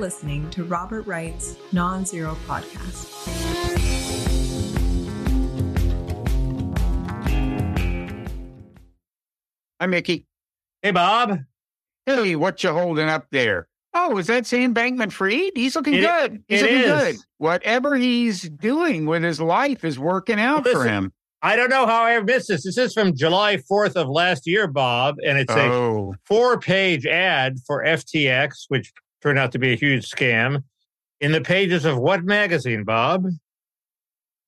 listening to Robert Wright's Nonzero Podcast. Hi, Mickey. Hey, Bob. Hey, what you holding up there? Oh, is that Sam Bankman Fried? He's looking It- good. He's it looking is. good. Whatever he's doing with his life is working out for Listen, him. I don't know how I ever missed this. This is from July 4th of last year, Bob, and it's a oh. four page ad for FTX, which turned out to be a huge scam, in the pages of what magazine, Bob?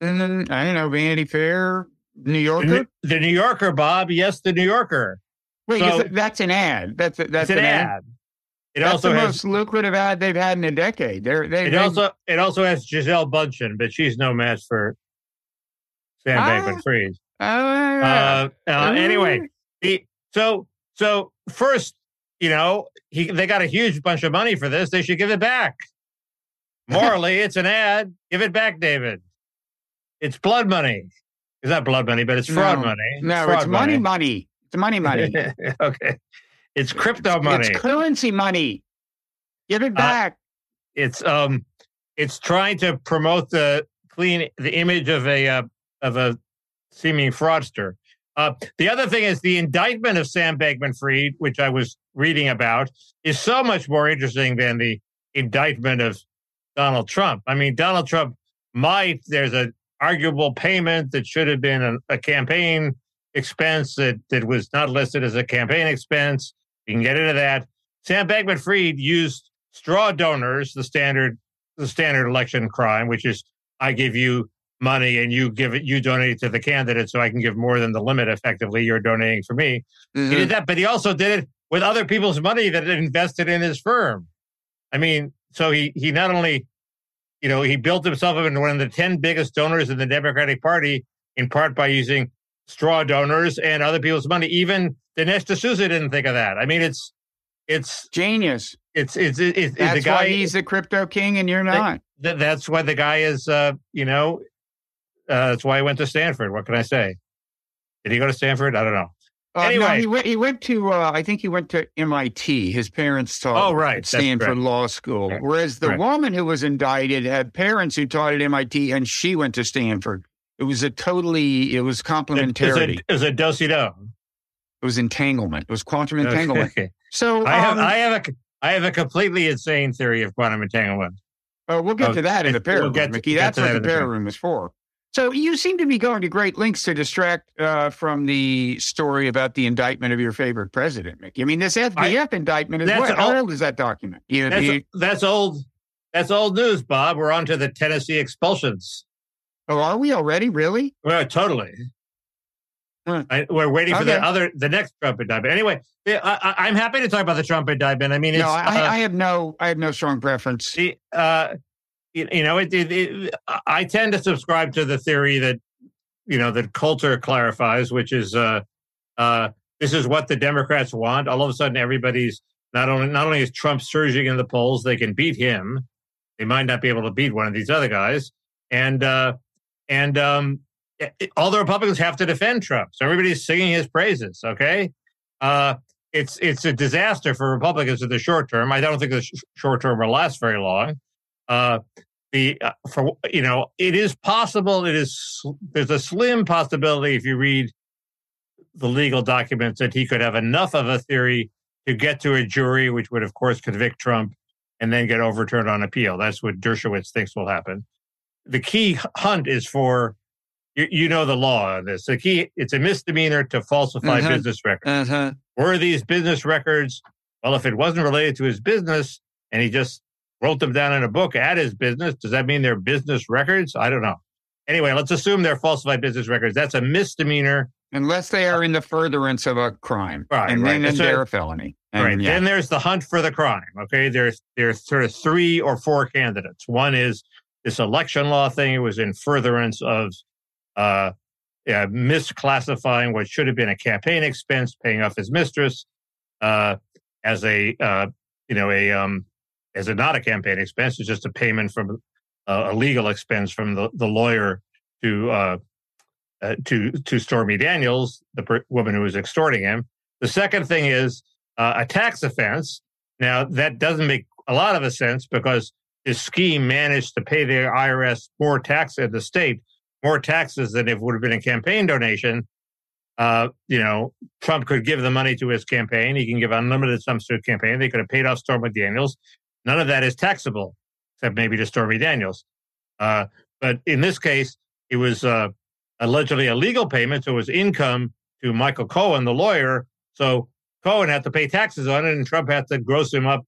mm, I don't know, Vanity Fair, New The, Yorker. New- the New Yorker, Bob. Yes, the New Yorker. Wait, so- that's an ad. That's a, that's It's an ad. It That's also the has most lucrative ad they've had in a decade. They're they, it they- also it also has Gisele Bündchen, but she's no match for Sam Ah. Bankman Fried. uh, Uh, uh, anyway, uh, he, so so first, you know, he they got a huge bunch of money for this. They should give it back. Morally, it's an ad. Give it back, David. It's blood money. It's not blood money, but it's fraud No. money. no, fraud it's money, money. It's money, money. okay, it's crypto money. It's currency money. Give it Uh, back. it's um it's trying to promote the clean the image of a uh, of a seeming fraudster. Uh, the other thing is the indictment of Sam Bankman-Fried, which I was reading about, is so much more interesting than the indictment of Donald Trump. I mean, Donald Trump might there's an arguable payment that should have been a, a campaign expense that that was not listed as a campaign expense. You can get into that. Sam Bankman-Fried used straw donors, the standard the standard election crime, which is I give you money and you give it you donate it to the candidate so I can give more than the limit effectively you're donating for me. He Mhm. did that, but he also did it with other people's money that had invested in his firm. I mean, so he he not only, you know, he built himself up into one of the ten biggest donors in the Democratic Party, in part by using straw donors and other people's money. Even Dinesh D'Souza didn't think of that. I mean, it's it's Genius. it's it's it's, it's That's the guy. why he's the crypto king and you're not. Th- that's why the guy is, uh, you know, uh, that's why he went to Stanford. What can I say? Did he go to Stanford? I don't know. Uh, no, Anyway. he went. He went to. Uh, I think he went to MIT. His parents taught. Oh, right. at Stanford. Law School. Correct. Whereas the Correct. woman who was indicted had parents who taught at MIT, and she went to Stanford. It was a totally. It was It complementarity. it was a do-si-do. It was entanglement. It was quantum entanglement. Okay. So I have um, I have a I have a completely insane theory of quantum entanglement. Uh, we'll get Oh, to that in the we'll room, Mickey. That's what the pair pair. room is for. So you seem to be going to great lengths to distract uh, from the story about the indictment of your favorite president, Mickey. I mean, this SBF indictment is what? How old is that document? You, That's you- that's old that's old news, Bob. We're on to the Tennessee expulsions. oh, are we already? Really? Well, totally. Huh. I, we're waiting for the other the next Trump indictment. Anyway, I, I, I'm happy to talk about the Trump indictment. I mean, it's no, I, uh, I have no, I have no strong preference. See, uh, you, know, it, it, it, I tend to subscribe to the theory that, you know, that Coulter clarifies, which is, uh, uh, this is what the Democrats want. All of a sudden, everybody's not only not only is Trump surging in the polls, they can beat him. They might not be able to beat one of these other guys, and uh, and um, it- all the Republicans have to defend Trump. So everybody's singing his praises. Okay, uh, it's it's a disaster for Republicans in the short term. I don't think the sh- short term will last very long. Uh, the uh, for you know, it is possible. It is there's a slim possibility if you read the legal documents that he could have enough of a theory to get to a jury, which would of course convict Trump and then get overturned on appeal. That's what Dershowitz thinks will happen. The key hunt is for you, you know the law on this. The key it's a misdemeanor to falsify Mhm. business records Uh-huh. were these business records well if it wasn't related to his business and he just wrote them down in a book at his business. Does that mean they're business records? I don't know. Anyway let's assume they're falsified business records. That's a misdemeanor. Unless they are in the furtherance of a crime, Right, and right. then they're a- a felony. And, right. yeah. then there's the hunt for the crime okay? There's there's sort of three or four candidates. One is this election law thing. It was in furtherance of uh yeah, misclassifying what should have been a campaign expense paying off his mistress uh as a uh you know a um as it not a campaign expense it's just a payment from uh, a legal expense from the, the lawyer to uh, uh to to Stormy Daniels the woman who was extorting him the second thing is uh, a tax offense Now that doesn't make a lot of a sense because his scheme managed to pay the IRS more tax at the state, more taxes than if it would have been a campaign donation. Uh, you know, Trump could give the money to his campaign. He can give unlimited sums to his campaign. They could have paid off Stormy Daniels. None of that is taxable, except maybe to Stormy Daniels. Uh, but in this case, it was uh, allegedly a legal payment, so it was income to Michael Cohen, the lawyer. So Cohen had to pay taxes on it, and Trump had to gross him up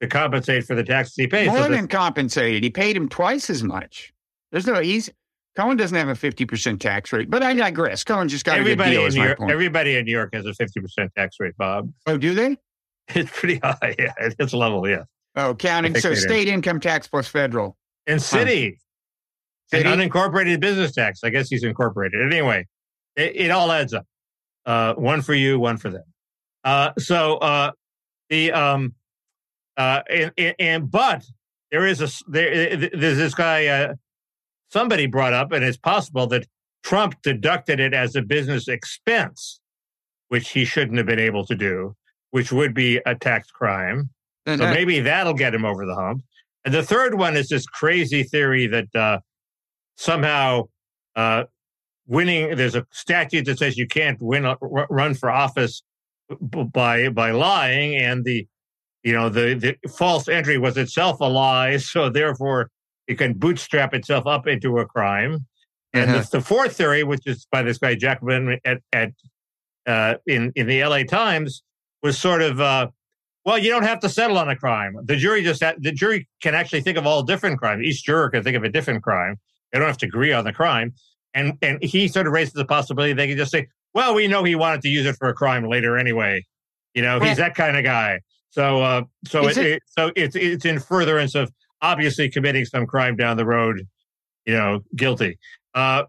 to compensate for the taxes he paid. More so than compensated. He paid him twice as much. There's no he's Cohen doesn't have a fifty percent tax rate, but I digress. Cohen just got everybody a good deal. in New York, point. everybody in New York has a fifty percent tax rate, Bob. oh, do they? It's pretty high. Yeah, it's level. Yeah, Oh, counting so state income tax plus federal. and city, City? and unincorporated business tax. I guess he's incorporated anyway. It, it all adds up. Uh, one for you, one for them. Uh, so uh, the um, uh, and, and, and but there is a there there's this guy uh, somebody brought up, and it's possible that Trump deducted it as a business expense, which he shouldn't have been able to do, which would be a tax crime. So that- maybe that'll get him over the hump. And the third one is this crazy theory that uh, somehow uh, winning there's a statute that says you can't win a- r- run for office b- by by lying, and the you know the the false entry was itself a lie, so therefore it can bootstrap itself up into a crime. And Uh-huh. the, the fourth theory, which is by this guy Jacobin at, at uh, in in the L.A. Times, was sort of uh, well, you don't have to settle on a crime. The jury just ha- the jury can actually think of all different crimes. Each juror can think of a different crime. They don't have to agree on the crime. And and he sort of raises the possibility they can just say, well, we know he wanted to use it for a crime later anyway. You know, he's that kind of guy. So uh, so it, it- it so it's it's in furtherance of obviously committing some crime down the road. You know, guilty. Uh,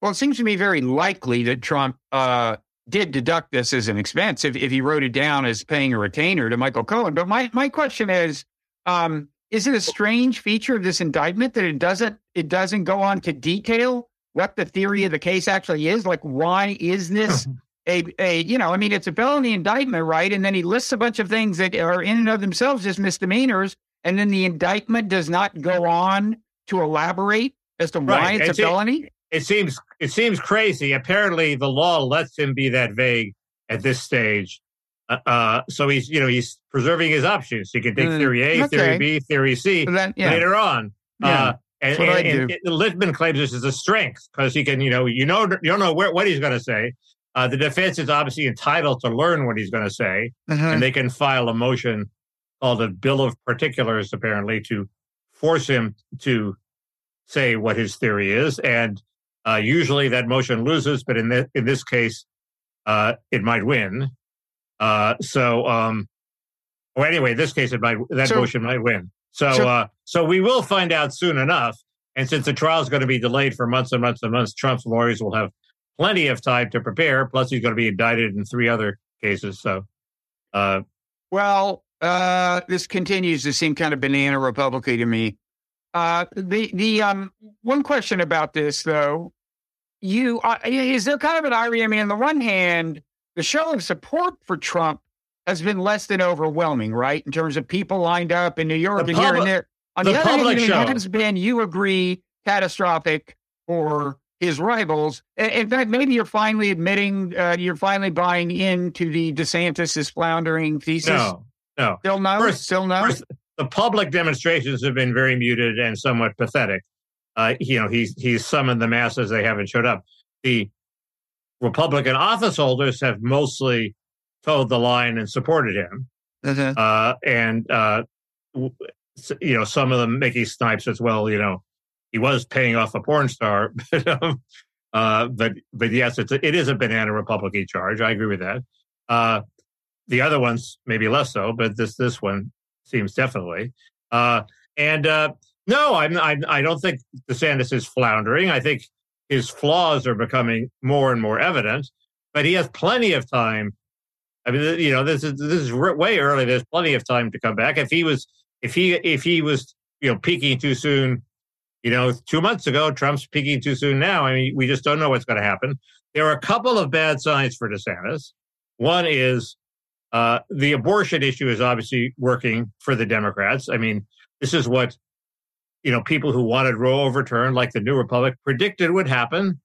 Well, it seems to me very likely that Trump uh, did deduct this as an expense if, if he wrote it down as paying a retainer to Michael Cohen. But my, my question is, um, is it a strange feature of this indictment that it doesn't it doesn't go on to detail what the theory of the case actually is? Like, why is this a a you know? I mean, it's a felony indictment, right? And then he lists a bunch of things that are in and of themselves just misdemeanors, and then the indictment does not go on to elaborate as to why Right. it's It's a- felony. It seems it seems crazy. Apparently, the law lets him be that vague at this stage. Uh, uh, so he's you know he's preserving his options. He can take Mm, theory A, okay. theory B, theory C then, yeah. later on. Yeah, Uh, and, that's what I and, and Litman claims this is a strength because he can you know you know you don't know where, what he's going to say. Uh, the defense is obviously entitled to learn what he's going to say, Uh-huh. and they can file a motion called a bill of particulars, apparently, to force him to say what his theory is. And uh, usually that motion loses, but in, thi- in this case, uh, it might win. Uh, so, um, well, anyway, this case, it might that So- motion might win. So, So- uh, so we will find out soon enough. And since the trial is going to be delayed for months and months and months, Trump's lawyers will have plenty of time to prepare. Plus, he's going to be indicted in three other cases. So, uh, Well, uh, this continues to seem kind of banana republican to me. Uh, the the um one question about this though, you uh, is there kind of an irony? I mean, on the one hand, the show of support for Trump has been less than overwhelming, right? In terms of people lined up in New York The and here public- and there. On the the, other hand, public it has been, you agree, catastrophic for his rivals. In in fact, maybe you're finally admitting, uh, you're finally buying into the DeSantis is floundering thesis. no, no. Still no? First- Still no? First, the public demonstrations have been very muted and somewhat pathetic. Uh, you know, he's he's summoned the masses; they haven't showed up. The Republican office holders have mostly toed the line and supported him, Uh-huh. uh, and uh, you know, some of them Mickey Snipes as well. You know, he was paying off a porn star, but um, uh, but but yes, it's a, it is a banana Republican charge. I agree with that. Uh, the other ones maybe less so, but this this one seems definitely. Uh, and uh, no, I'm, I'm I don't think DeSantis is floundering. I think his flaws are becoming more and more evident, but he has plenty of time. I mean, you know, this is this is way early. There's plenty of time to come back. If he was if he if he was you know peaking too soon, you know, two months ago, Trump's peaking too soon now. I mean, we just don't know what's going to happen. There are a couple of bad signs for DeSantis. One is Uh, the abortion issue is obviously working for the Democrats. I mean, this is what you know people who wanted Roe overturned, like the New Republic, predicted would happen.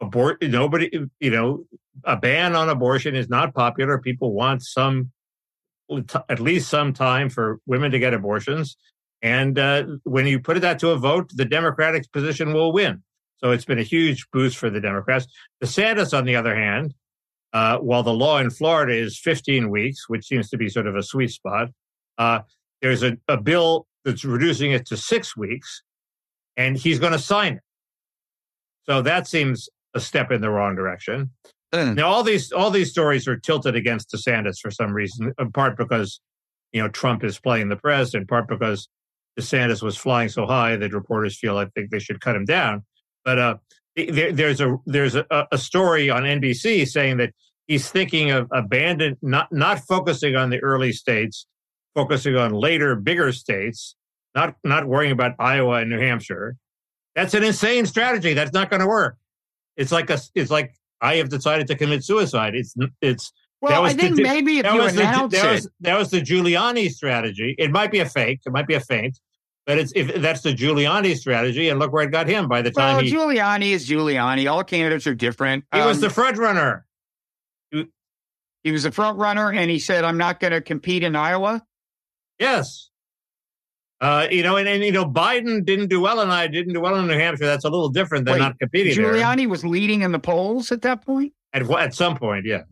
Abort nobody, you know, a ban on abortion is not popular. People want some, at least some time for women to get abortions. And uh, when you put that to a vote, the Democratic position will win. So it's been a huge boost for the Democrats. DeSantis, on the other hand, uh, while the law in Florida is 15 weeks, which seems to be sort of a sweet spot, uh, there's a, a bill that's reducing it to six weeks, and he's going to sign it. So that seems a step in the wrong direction. Mm. Now, all these all these stories are tilted against DeSantis for some reason, in part because you know Trump is playing the press, in part because DeSantis was flying so high that reporters feel I think they should cut him down. But uh, there, there's a there's a, a, story on NBC saying that he's thinking of abandon not not focusing on the early states, focusing on later bigger states, not not worrying about Iowa and New Hampshire. That's an insane strategy. That's not going to work. It's like a it's like I have decided to commit suicide. It's it's well, I think the, maybe if you announce the, that it, was, that was the Giuliani strategy. It might be a fake. It might be a feint, but it's if that's the Giuliani strategy, and look where it got him by the time well, he Giuliani is Giuliani. All candidates are different. He um, was the front runner. He, was the front runner, and he said, "I'm not going to compete in Iowa." Yes. Uh, you know, and, and you know, Biden didn't do well, and I didn't do well in New Hampshire. That's a little different than Wait, not competing. Giuliani there. was leading in the polls at that point. At at some point, yeah.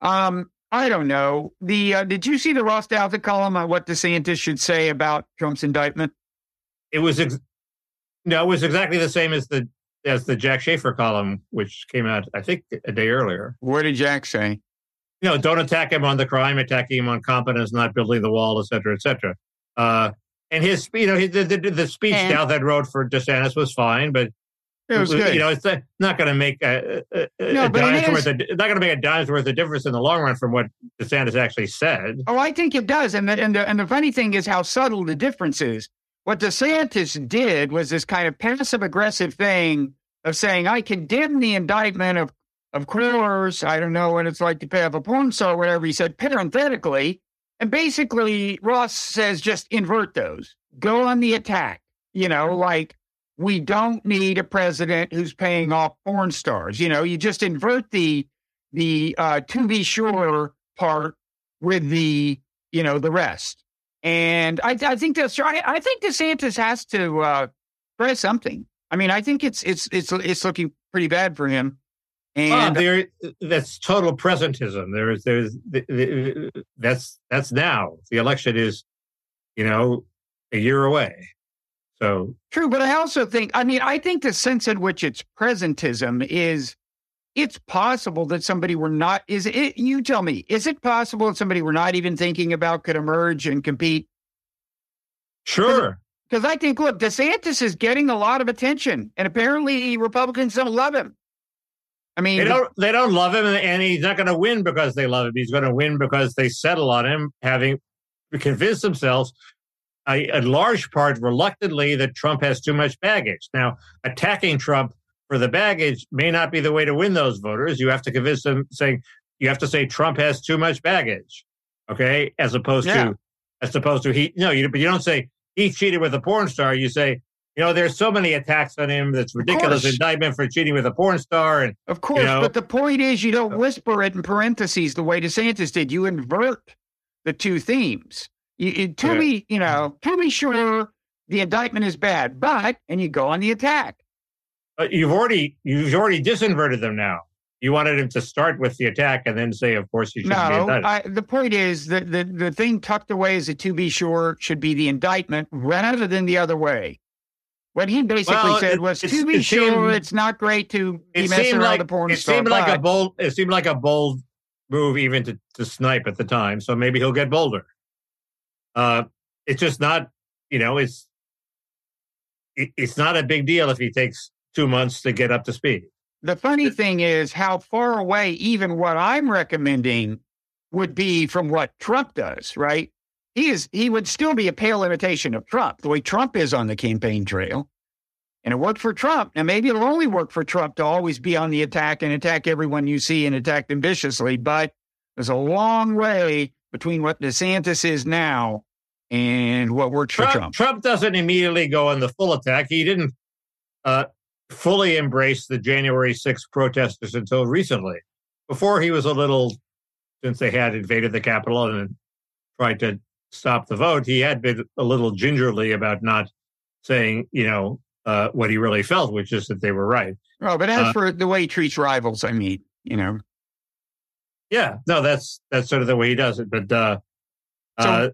Um, I don't know. The uh, did you see the Ross Douthat column on what DeSantis should say about Trump's indictment? It was ex- no, it was exactly the same as the as the Jack Shafer column, which came out I think a day earlier. What did Jack say? You know, don't attack him on the crime, attacking him on competence, not building the wall, et cetera, et cetera. Uh, and his, you know, his, the, the, the speech and, Douthat wrote for DeSantis was fine, but it was good. You know, it's not going to make a, a, no, a dime's worth. Of, not going to make a dime's worth of difference in the long run from what DeSantis actually said. Oh, I think it does. And the, and the and the funny thing is how subtle the difference is. What DeSantis did was this kind of passive aggressive thing of saying, "I condemn the indictment of of Crowers. I don't know what it's like to have a porn star, or whatever." He said parenthetically, and basically Ross says, just invert those. Go on the attack. You know, like we don't need a president who's paying off porn stars. You know, you just invert the the uh, to be sure part with the you know the rest. And I, I think that's right. I think DeSantis has to uh, try something. I mean, I think it's it's it's it's looking pretty bad for him. And there, that's total presentism. There's there's that's that's now. The election is, you know, a year away. So true, but I also think, I mean, I think the sense in which it's presentism is it's possible that somebody we're not is it you tell me, is it possible that somebody we're not even thinking about could emerge and compete? Sure. Because I think, look, DeSantis is getting a lot of attention, and apparently Republicans don't love him. I mean, they don't. They don't love him, and he's not going to win because they love him. He's going to win because they settle on him, having convinced themselves a large part reluctantly that Trump has too much baggage. Now, attacking Trump for the baggage may not be the way to win those voters. You have to convince them saying you have to say Trump has too much baggage. Okay. As opposed yeah. to as opposed to he no, you but you don't say he cheated with a porn star. You say, you know, there's so many attacks on him that's ridiculous indictment for cheating with a porn star. And of course, you know, but the point is you don't uh, whisper it in parentheses the way DeSantis did. You invert the two themes. You, to yeah. me, you know, to be sure the indictment is bad, but and you go on the attack. But you've already you've already disinverted them now. You wanted him to start with the attack and then say, of course, you should no, be indicted. I, the point is that the, the thing tucked away as a to be sure should be the indictment rather than the other way. What he basically well, said was, to be it sure, seemed, it's not great to be messing around like, the porn it star. It seemed like a bold. It seemed like a bold move, even to, to snipe at the time. So maybe he'll get bolder. Uh, it's just not, you know, it's it, it's not a big deal if he takes two months to get up to speed. The funny thing is how far away even what I'm recommending would be from what Trump does, right? He is he would still be a pale imitation of Trump, the way Trump is on the campaign trail. And it worked for Trump. Now maybe it'll only work for Trump to always be on the attack and attack everyone you see and attack them viciously, but there's a long way between what DeSantis is now and what works Trump, for Trump. Trump doesn't immediately go on the full attack. He didn't uh, fully embrace the January 6th protesters until recently. Before he was a little, since they had invaded the Capitol and tried to stop the vote, he had been a little gingerly about not saying, you know, uh, what he really felt, which is that they were right. Oh, but as Uh, for the way he treats rivals, I mean, you know, Yeah, no, that's that's sort of the way he does it. But uh, So- uh,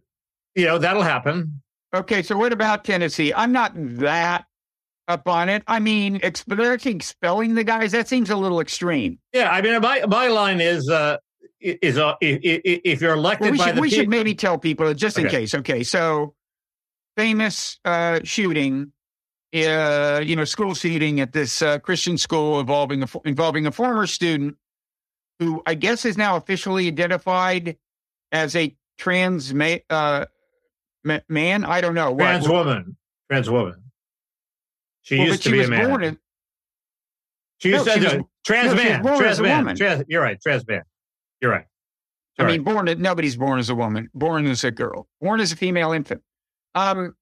you know, that'll happen. Okay, so what about Tennessee? I'm not that up on it. I mean, expelling the guys. That seems a little extreme. Yeah, I mean, my my line is uh, is uh, if, if if you're elected Well, we by should the we should maybe tell people just in Okay. case. Okay, so famous uh, shooting, uh, you know, school shooting at this uh, Christian school involving a involving a former student who I guess is now officially identified as a trans ma- uh, ma- man. I don't know. What- trans woman, trans woman. She well, used to she be a man. in, she No, used to she was- trans no, man, trans man. Trans, you're right, trans man. You're right. I mean, born nobody's born as a woman. Born as a girl. Born as a female infant. Um.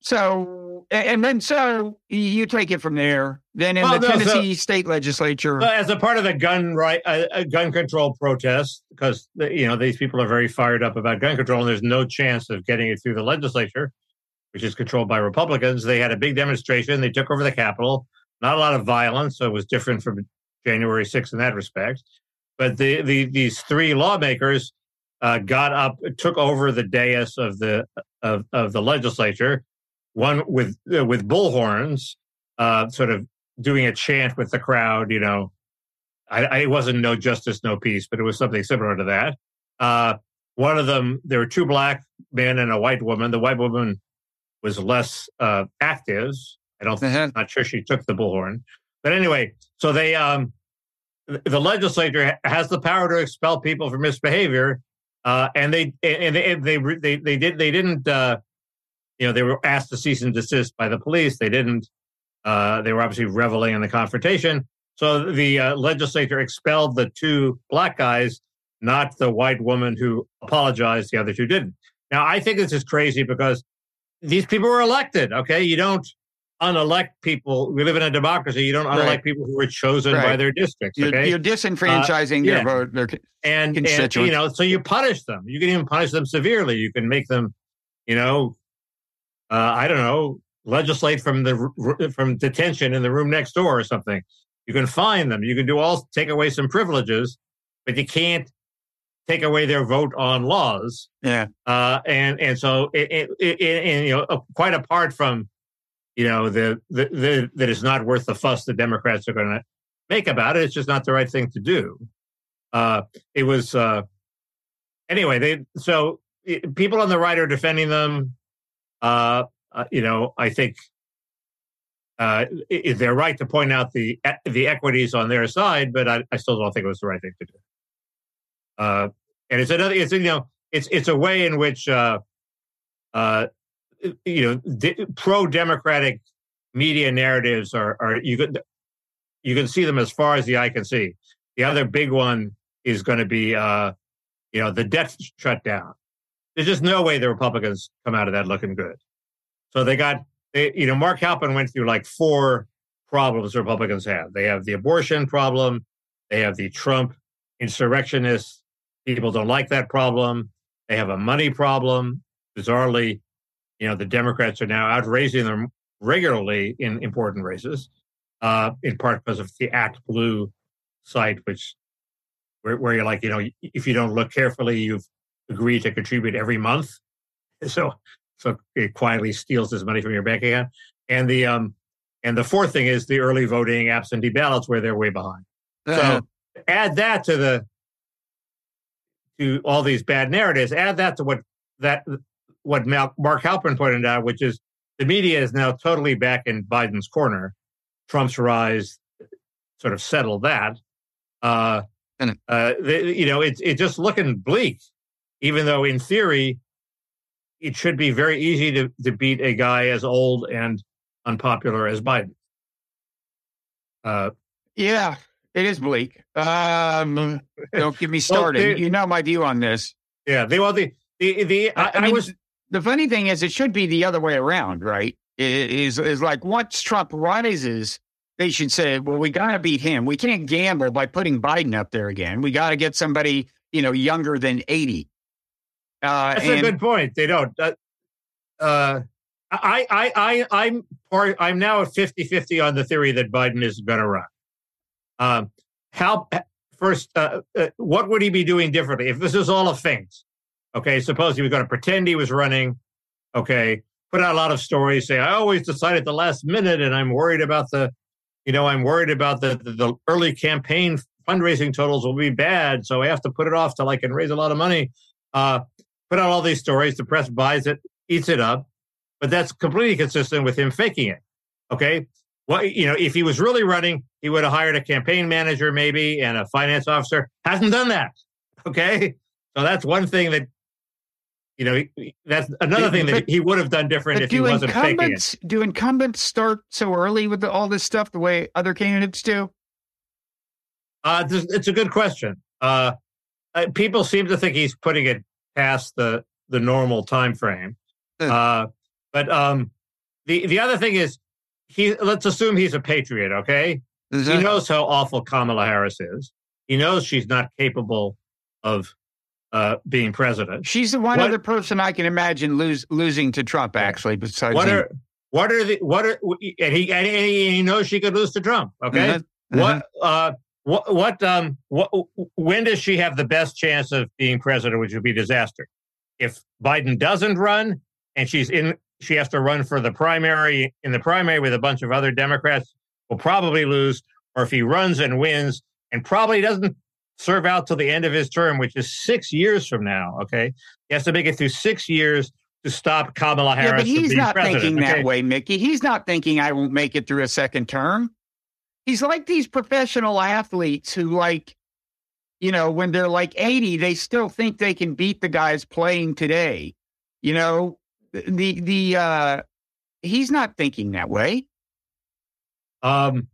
So and then so you take it from there. Then in Well, the no, so- Tennessee state legislature, as a part of the gun right, uh, uh, gun control protest, because you know these people are very fired up about gun control, and there's no chance of getting it through the legislature, which is controlled by Republicans. They had a big demonstration. They took over the Capitol. Not a lot of violence, so it was different from January 6th in that respect. But the, the these three lawmakers uh, got up, took over the dais of the of, of the legislature, one with uh, with bullhorns, uh, sort of doing a chant with the crowd. You know, I, I it wasn't no justice, no peace, but it was something similar to that. Uh, one of them, there were two black men and a white woman. The white woman was less uh, active. I don't Uh-huh. not sure she took the bullhorn. But anyway, so they um the legislature has the power to expel people for misbehavior, uh, and they and they they they, they did they didn't uh, you know they were asked to cease and desist by the police. They didn't. Uh, they were obviously reveling in the confrontation. So the uh, legislature expelled the two black guys, not the white woman who apologized. The other two didn't. Now I think this is crazy because these people were elected. Okay, you don't unelect people. We live in a democracy. You don't unelect Right. people who were chosen by their districts. you're, you're disenfranchising yeah. their vote. Their, and, and you know, so you punish them. You can even punish them severely. You can make them, you know, uh, I don't know, legislate from the from detention in the room next door or something. You can fine them. You can do all take away some privileges, but you can't take away their vote on laws. yeah, Uh, and and so it, it, it, and you know, quite apart from you know the, the the that is not worth the fuss the Democrats are going to make about it. It's just not the right thing to do. Uh, it was uh, anyway. They so people on the right are defending them. Uh, uh, you know, I think uh, they're right to point out the the equities on their side, but I, I still don't think it was the right thing to do. Uh, and it's another. It's you know, it's it's a way in which uh, uh, you know pro democratic media narratives are are you can you can see them as far as the eye can see. The other big one is going to be uh, you know the debt shutdown. There's just no way the Republicans come out of that looking good. So they got they, you know Mark Halperin went through like four problems Republicans have. They have the abortion problem. They have the Trump insurrectionists. People don't like that problem. They have a money problem. Bizarrely, you know, the Democrats are now out raising them regularly in important races, uh, in part because of the ActBlue site, which where, where you're like, you know, if you don't look carefully, you've agreed to contribute every month. So, so it quietly steals this money from your bank account. And the um, and the fourth thing is the early voting absentee ballots, where they're way behind. Uh, So add that to the to all these bad narratives. Add that to what that what Mal- Mark Halperin pointed out, which is the media is now totally back in Biden's corner. Trump's rise sort of settled that. Uh, And- uh, the, you know, it's it's just looking bleak. Even though in theory, it should be very easy to to beat a guy as old and unpopular as Biden. Uh, yeah, It is bleak. Um, don't get me started. Well, they- you know my view on this. Yeah, they well the the the I, I I mean, was the funny thing is, it should be the other way around, right? It is is like once Trump rises, they should say, "Well, we got to beat him. We can't gamble by putting Biden up there again. We got to get somebody, you know, younger than eighty. Uh, That's and- a good point. They don't. Uh, uh, I, I, I, I'm part. I'm now at 50-50 on the theory that Biden is going to run. Um, how first? Uh, uh, what would he be doing differently if this is all a feint? Okay, suppose he was going to pretend he was running. Okay, put out a lot of stories. Say, I always decide at the last minute, and I'm worried about the, you know, I'm worried about the the, the early campaign fundraising totals will be bad, so I have to put it off till I can raise a lot of money. Uh, put out all these stories. The press buys it, eats it up, but that's completely consistent with him faking it. Okay. Well, you know, if he was really running, he would have hired a campaign manager, maybe, and a finance officer. Hasn't done that. Okay. So that's one thing that, you know, that's another thing that But- he would have done different if he wasn't faking it. incumbents do incumbents start so early with the, all this stuff the way other candidates do? Uh, this, it's a good question. Uh, uh, people seem to think he's putting it past the the normal time frame. Uh. Uh, but um, the the other thing is, he let's assume he's a patriot. Okay, Is he knows how awful Kamala Harris is. He knows she's not capable of uh, being president. She's the one What- other person I can imagine lose, losing to Trump. Actually, besides What him. are what are the what are and he and he, he knows she could lose to Trump. Okay, Uh-huh, uh-huh. What uh what what um what when does she have the best chance of being president, which would be disaster? If Biden doesn't run and she's in she has to run for the primary in the primary with a bunch of other Democrats, will probably lose, or if he runs and wins and probably doesn't serve out till the end of his term, which is six years from now. Okay. He has to make it through six years to stop Kamala Harris. Yeah, but he's not president, thinking okay? that way, Mickey. He's not thinking I won't make it through a second term. He's like these professional athletes who, like, you know, when they're like 80, they still think they can beat the guys playing today. You know, the, the, uh, he's not thinking that way. Um,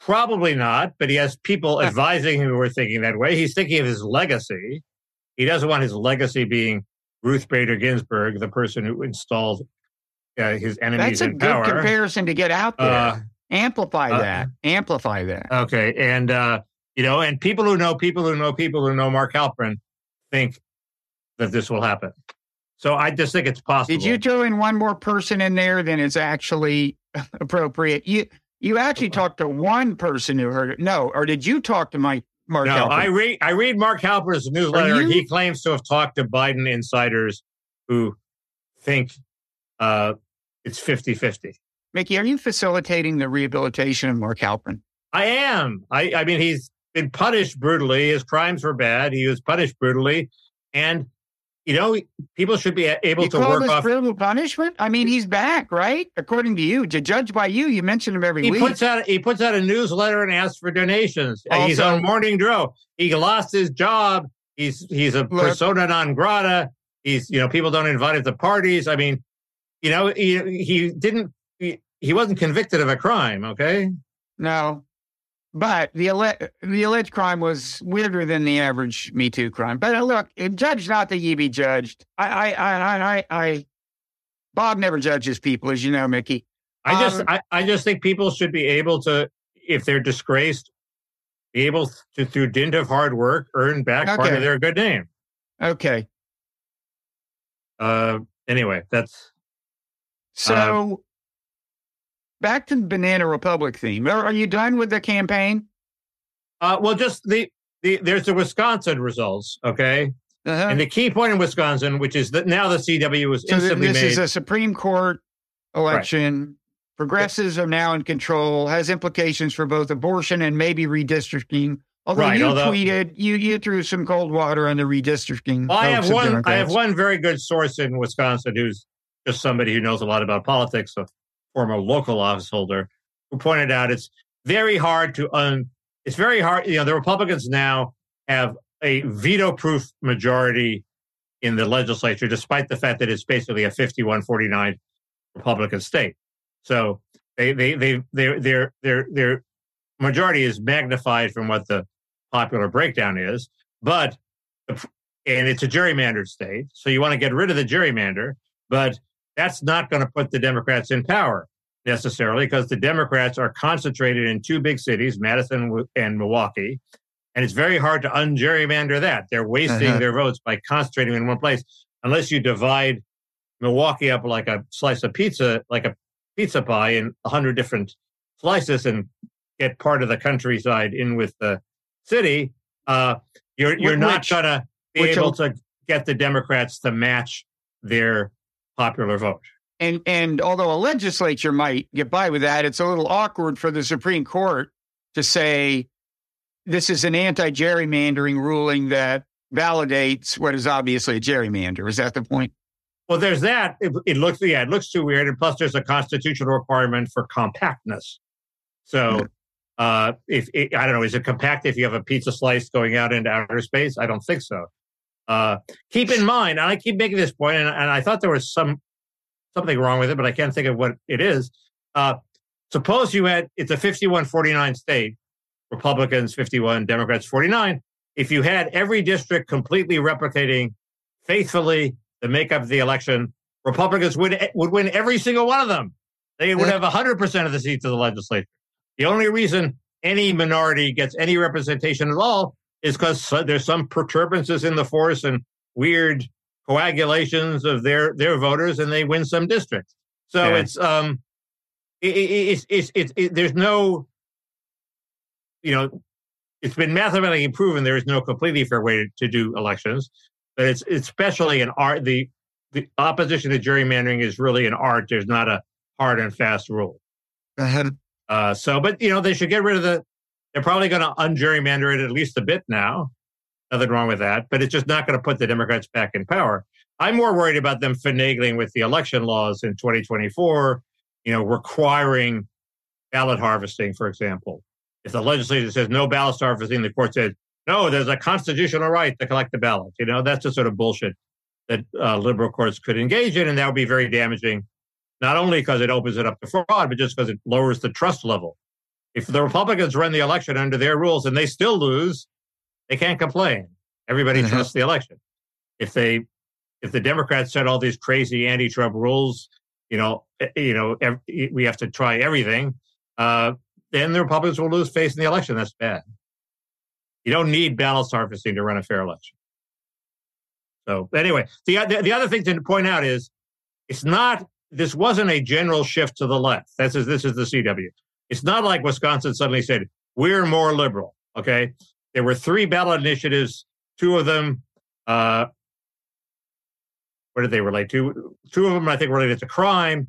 probably not, but he has people advising him who are thinking that way. He's thinking of his legacy. He doesn't want his legacy being Ruth Bader Ginsburg, the person who installed uh, his enemies That's a good power. comparison to get out there. Uh, Amplify uh, that. Amplify that. okay, and uh, you know, and people who know people who know people who know Mark Halperin think that this will happen. So I just think it's possible. Did you throw in one more person in there than is actually appropriate? You you actually talked to one person who heard it. No, or did you talk to Mike Mark? No, Halperin? I read I read Mark Halperin's newsletter, you- he claims to have talked to Biden insiders who think uh, it's 50-50. Mickey, are you facilitating the rehabilitation of Mark Halperin? I am. I, I mean, he's been punished brutally. His crimes were bad. He was punished brutally, and you know, people should be able You to call work this off. brutal punishment? I mean, he's back, right? According to you, to judge by you, you mention him every He week. puts out he puts out a newsletter and asks for donations. Uh, he's on Morning Drill. He lost his job. He's he's a Look- persona non grata. He's you know people don't invite him to parties. I mean, you know he he didn't he, he wasn't convicted of a crime. Okay, no, but the the alleged crime was weirder than the average Me Too crime. But uh, look, judge not that ye be judged. I, I, I, I, I, I Bob never judges people, as you know, Mickey. I just Um, I, I just think people should be able to if they're disgraced, be able to through dint of hard work earn back part of their good name. Okay, Uh, anyway, that's so back to the Banana Republic theme. Are, are you done with the campaign? uh, well, just the. The, there's the Wisconsin results, okay? Uh-huh. And the key point in Wisconsin, which is that now the CW is So instantly this made. is a Supreme Court election. Progressives are now in control. Has implications for both abortion and maybe redistricting. Although Right, you although- tweeted, you you threw some cold water on the redistricting. Well, I have one. I have one very good source in Wisconsin who's just somebody who knows a lot about politics, a former local office holder, who pointed out it's very hard to un. It's very hard. You know, the Republicans now have a veto-proof majority in the legislature, despite the fact that it's basically a 51-49 Republican state. So they they they their their their their majority is magnified from what the popular breakdown is, but and it's a gerrymandered state, so you want to get rid of the gerrymander, but that's not going to put the Democrats in power necessarily because the Democrats are concentrated in two big cities, Madison and Milwaukee. And it's very hard to ungerrymander that. They're wasting uh-huh. their votes by concentrating in one place unless you divide Milwaukee up like a slice of pizza, like a pizza pie in a hundred different slices and get part of the countryside in with the city. Uh, you're you're which, not gonna be able to get the Democrats to match their popular vote. And and although a legislature might get by with that, it's a little awkward for the Supreme Court to say this is an anti-gerrymandering ruling that validates what is obviously a gerrymander. Is that the point? Well, there's that. It, it looks yeah, it looks too weird, and plus there's a constitutional requirement for compactness. So, uh, if it, I don't know, is it compact if you have a pizza slice going out into outer space? I don't think so. Uh, keep in mind, and I keep making this point, and, and I thought there was some something wrong with it, but I can't think of what it is. Uh, suppose you had it's a 51-49 state, Republicans 51, Democrats 49. If you had every district completely replicating faithfully the makeup of the election, Republicans would would win every single one of them. They would have 100% of the seats of the legislature. The only reason any minority gets any representation at all is because there's some perturbances in the force and weird coagulations of their their voters, and they win some districts. So yeah. it's um, it, it, it's it's it, there's no, you know, it's been mathematically proven there is no completely fair way to, to do elections, but it's especially an art. The the opposition to gerrymandering is really an art. There's not a hard and fast rule. Ahead. Uh, so, but you know, they should get rid of the they're probably going to ungerrymander it at least a bit now. Nothing wrong with that, but it's just not going to put the Democrats back in power. I'm more worried about them finagling with the election laws in 2024, you know, requiring ballot harvesting, for example. If the legislature says no ballot harvesting, the court says, no, there's a constitutional right to collect the ballot. You know, that's the sort of bullshit that uh, liberal courts could engage in, and that would be very damaging, not only because it opens it up to fraud, but just because it lowers the trust level if the Republicans run the election under their rules and they still lose, they can't complain. Everybody mm-hmm. trusts the election. If they, if the Democrats set all these crazy anti-Trump rules, you know, you know, ev- we have to try everything. Uh, then the Republicans will lose face in the election. That's bad. You don't need ballot harvesting to run a fair election. So anyway, the, the the other thing to point out is it's not. This wasn't a general shift to the left. This is this is the CW. It's not like Wisconsin suddenly said, we're more liberal. Okay. There were three ballot initiatives, two of them, uh, what did they relate to? Two of them, I think, related to crime.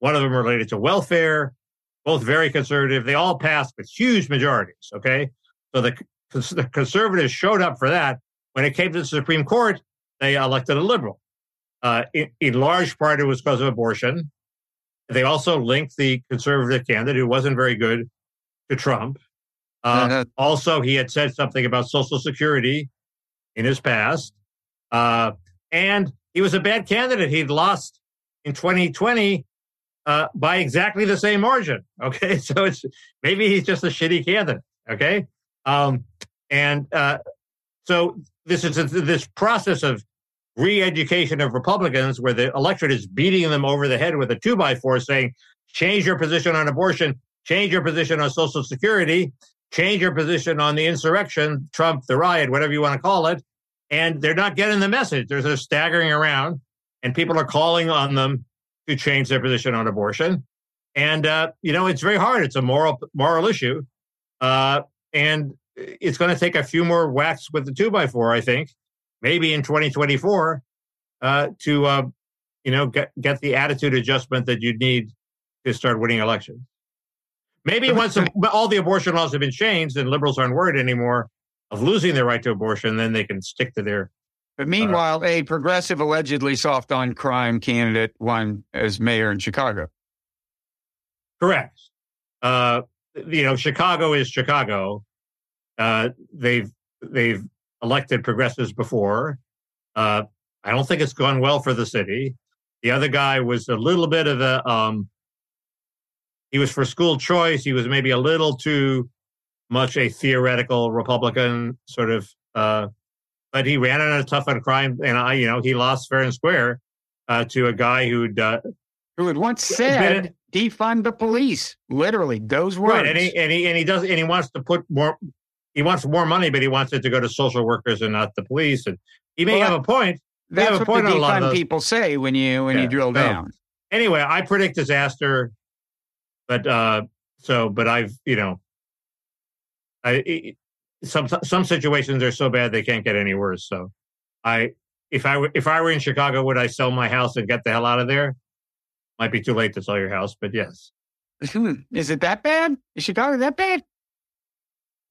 One of them related to welfare, both very conservative. They all passed with huge majorities. Okay. So the, the conservatives showed up for that. When it came to the Supreme Court, they elected a liberal. Uh, in, in large part, it was because of abortion. They also linked the conservative candidate who wasn't very good to Trump. Uh, uh-huh. Also, he had said something about Social Security in his past. Uh, and he was a bad candidate. He'd lost in 2020 uh, by exactly the same margin. Okay. So it's maybe he's just a shitty candidate. Okay. Um, and uh, so this is this process of re-education of Republicans where the electorate is beating them over the head with a two by four saying, change your position on abortion, change your position on Social Security, change your position on the insurrection, Trump, the riot, whatever you want to call it. And they're not getting the message. They're just staggering around and people are calling on them to change their position on abortion. And, uh, you know, it's very hard. It's a moral, moral issue. Uh, and it's going to take a few more whacks with the two by four, I think, maybe in 2024 uh, to uh, you know get get the attitude adjustment that you need to start winning elections. Maybe once all the abortion laws have been changed and liberals aren't worried anymore of losing their right to abortion, then they can stick to their. But meanwhile, uh, a progressive, allegedly soft on crime candidate won as mayor in Chicago. Correct. Uh, you know, Chicago is Chicago. Uh, they've they've elected progressives before. Uh, I don't think it's gone well for the city. The other guy was a little bit of a um, he was for school choice. He was maybe a little too much a theoretical Republican sort of, uh, but he ran on a tough on crime, and I, you know, he lost fair and square uh, to a guy who'd uh, who had once said defund the police. Literally, those words. Right, and he and he and he does and he wants to put more. He wants more money, but he wants it to go to social workers and not the police. And he may well, have a point. That's have what a point the defund people say when you when yeah, you drill down. Anyway, I predict disaster, but uh so but I've you know, I some some situations are so bad they can't get any worse. So I if I if I were in Chicago, would I sell my house and get the hell out of there? Might be too late to sell your house, but yes. Is it that bad? Is Chicago that bad?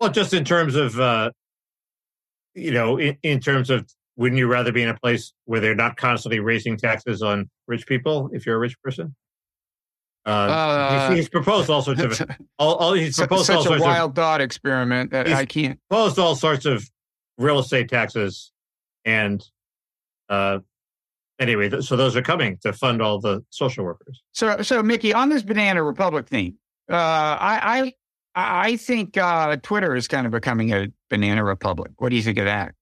Well, just in terms of, uh, you know, in, in terms of, wouldn't you rather be in a place where they're not constantly raising taxes on rich people if you're a rich person? Uh, uh, he's, proposed all sorts of all, all he's proposed such all sorts a wild of, thought experiment that I can't proposed all sorts of real estate taxes and uh, anyway, th- so those are coming to fund all the social workers. So, so Mickey, on this Banana Republic thing, uh, I, I, think uh, Twitter is kind of becoming a Banana Republic. What do you think of that?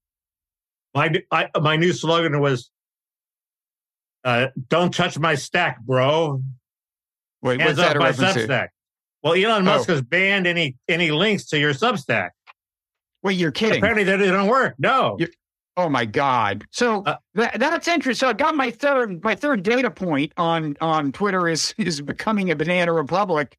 My, I, my new slogan was, uh, "Don't touch my stack, bro." Wait, Hands what's that my Substack. Well, Elon Musk oh. has banned any any links to your Substack. Well, you're kidding. Apparently, that didn't work. No, you're, Oh my God! So uh, that, that's interesting. So I got my third my third data point on on Twitter is is becoming a banana republic,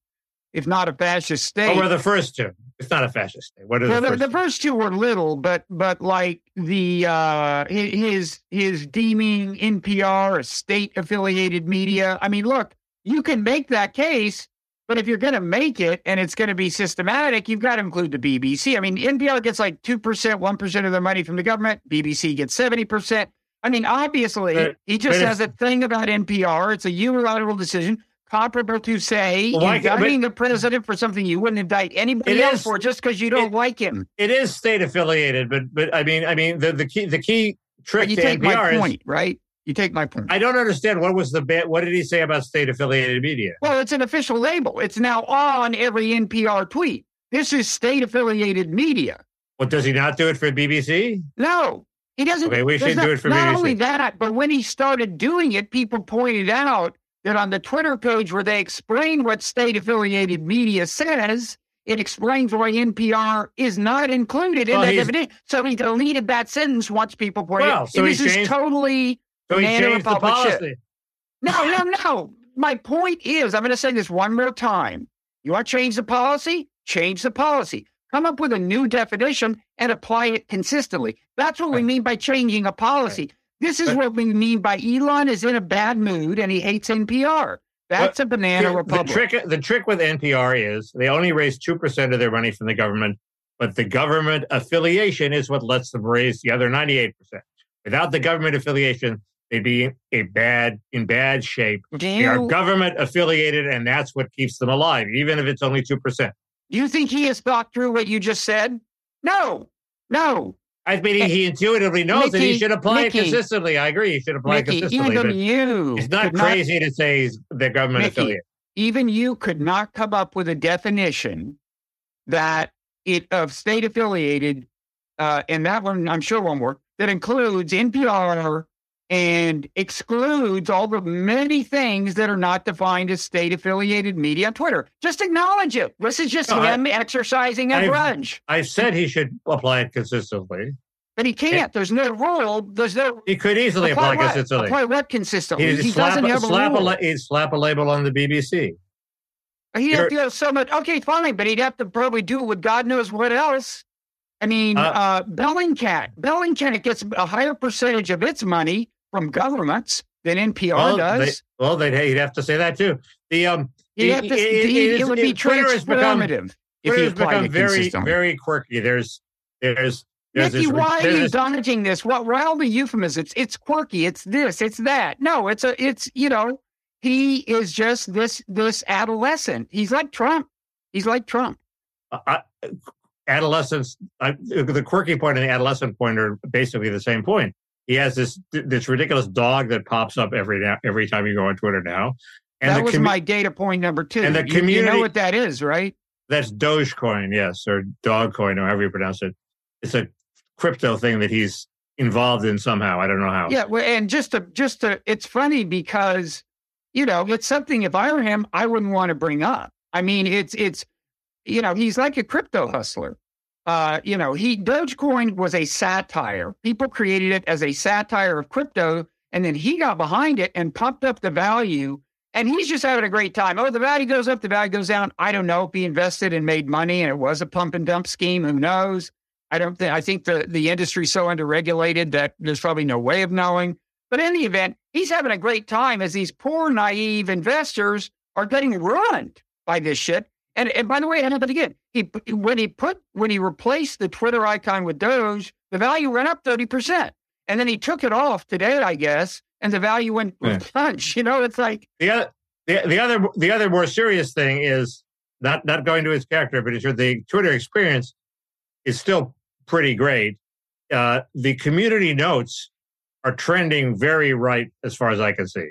if not a fascist state. Oh, we're the first two. It's not a fascist state. What are well, the, first the, the first two were little, but but like the uh his his deeming NPR a state affiliated media. I mean, look, you can make that case but if you're going to make it and it's going to be systematic, you've got to include the BBC. I mean, NPR gets like 2%, 1% of their money from the government. BBC gets 70%. I mean, obviously, but, he just has a thing about NPR. It's a unilateral decision comparable to, say, well, indicting the president for something you wouldn't indict anybody else is, for just because you don't it, like him. It is state affiliated, but but I mean, I mean, the, the key the key trick but you to take NPR my point, is, right? You take my point. I don't understand what was the ba- what did he say about state affiliated media? Well, it's an official label. It's now on every NPR tweet. This is state affiliated media. Well, does he not do it for BBC? No, he doesn't. Okay, we should not, do it for not BBC. Not only that, but when he started doing it, people pointed out that on the Twitter page where they explain what state affiliated media says, it explains why NPR is not included in well, that definition. So he deleted that sentence once people pointed well, out. So this is totally so he changed the policy. No, no, no. My point is, I'm going to say this one more time. You want to change the policy? Change the policy. Come up with a new definition and apply it consistently. That's what we mean by changing a policy. This is but, what we mean by Elon is in a bad mood and he hates NPR. Uh, that's a banana the, republic. The trick, the trick with NPR is they only raise 2% of their money from the government, but the government affiliation is what lets them raise the other 98%. Without the government affiliation, they'd be a bad in bad shape. You, they are government affiliated, and that's what keeps them alive, even if it's only two percent. Do you think he has thought through what you just said? No, no. I mean, he, he intuitively knows Mickey, that he should apply Mickey, it consistently. I agree, he should apply Mickey, it consistently. Even you, it's not crazy not, to say he's the government affiliate. Even you could not come up with a definition that it of state affiliated, uh, and that one I'm sure won't work. That includes NPR and excludes all the many things that are not defined as state affiliated media on Twitter. Just acknowledge it. This is just no, him I, exercising a grudge. I said he should apply it consistently. But he can't. There's no rule. There's no. He could easily apply, apply consistently. Apply what consistently? He'd he slap, doesn't have a rule. A, he'd slap a label on the BBC. He'd have to have so much. Okay, fine, but he'd have to probably do it with God knows what else. I mean, uh, uh, Bellingcat. Bellingcat gets a higher percentage of its money from governments than NPR well, does. They, well, they'd he'd have to say that too. The um, have to, it, it, it, would be transformative if you applied it very very quirky. There's there's there's Mickey, this, why there's are you this, dodging this? What well, all the euphemisms? It's quirky. It's this. It's that. No, it's a. It's you know. He is just this this adolescent. He's like Trump. He's like Trump. Uh, adolescence. I, the quirky point and the adolescent point are basically the same point he has this this ridiculous dog that pops up every now, every time you go on Twitter now. And that was commu- my data point number two. and the You- you, know what that is, right? That's Dogecoin, yes, or Dogcoin, or however you pronounce it. It's a crypto thing that he's involved in somehow. I don't know how. Yeah, well, and just to just to, it's funny because you know it's something. If I were him, I wouldn't want to bring up. I mean, it's it's you know he's like a crypto hustler. Uh, you know, he Dogecoin was a satire. People created it as a satire of crypto, and then he got behind it and pumped up the value. And he's just having a great time. Oh, the value goes up, the value goes down. I don't know if he invested and made money, and it was a pump and dump scheme. Who knows? I don't think. I think the the industry's so underregulated that there's probably no way of knowing. But in the event, he's having a great time as these poor, naive investors are getting ruined by this shit. And, and by the way, and but again, he when he put when he replaced the Twitter icon with Doge, the value went up thirty percent, and then he took it off today, I guess, and the value went Yeah. punch. You know, it's like The other, the, the other, the other more serious thing is not not going to his character, but it's the Twitter experience is still pretty great. Uh, the community notes are trending very right as far as I can see,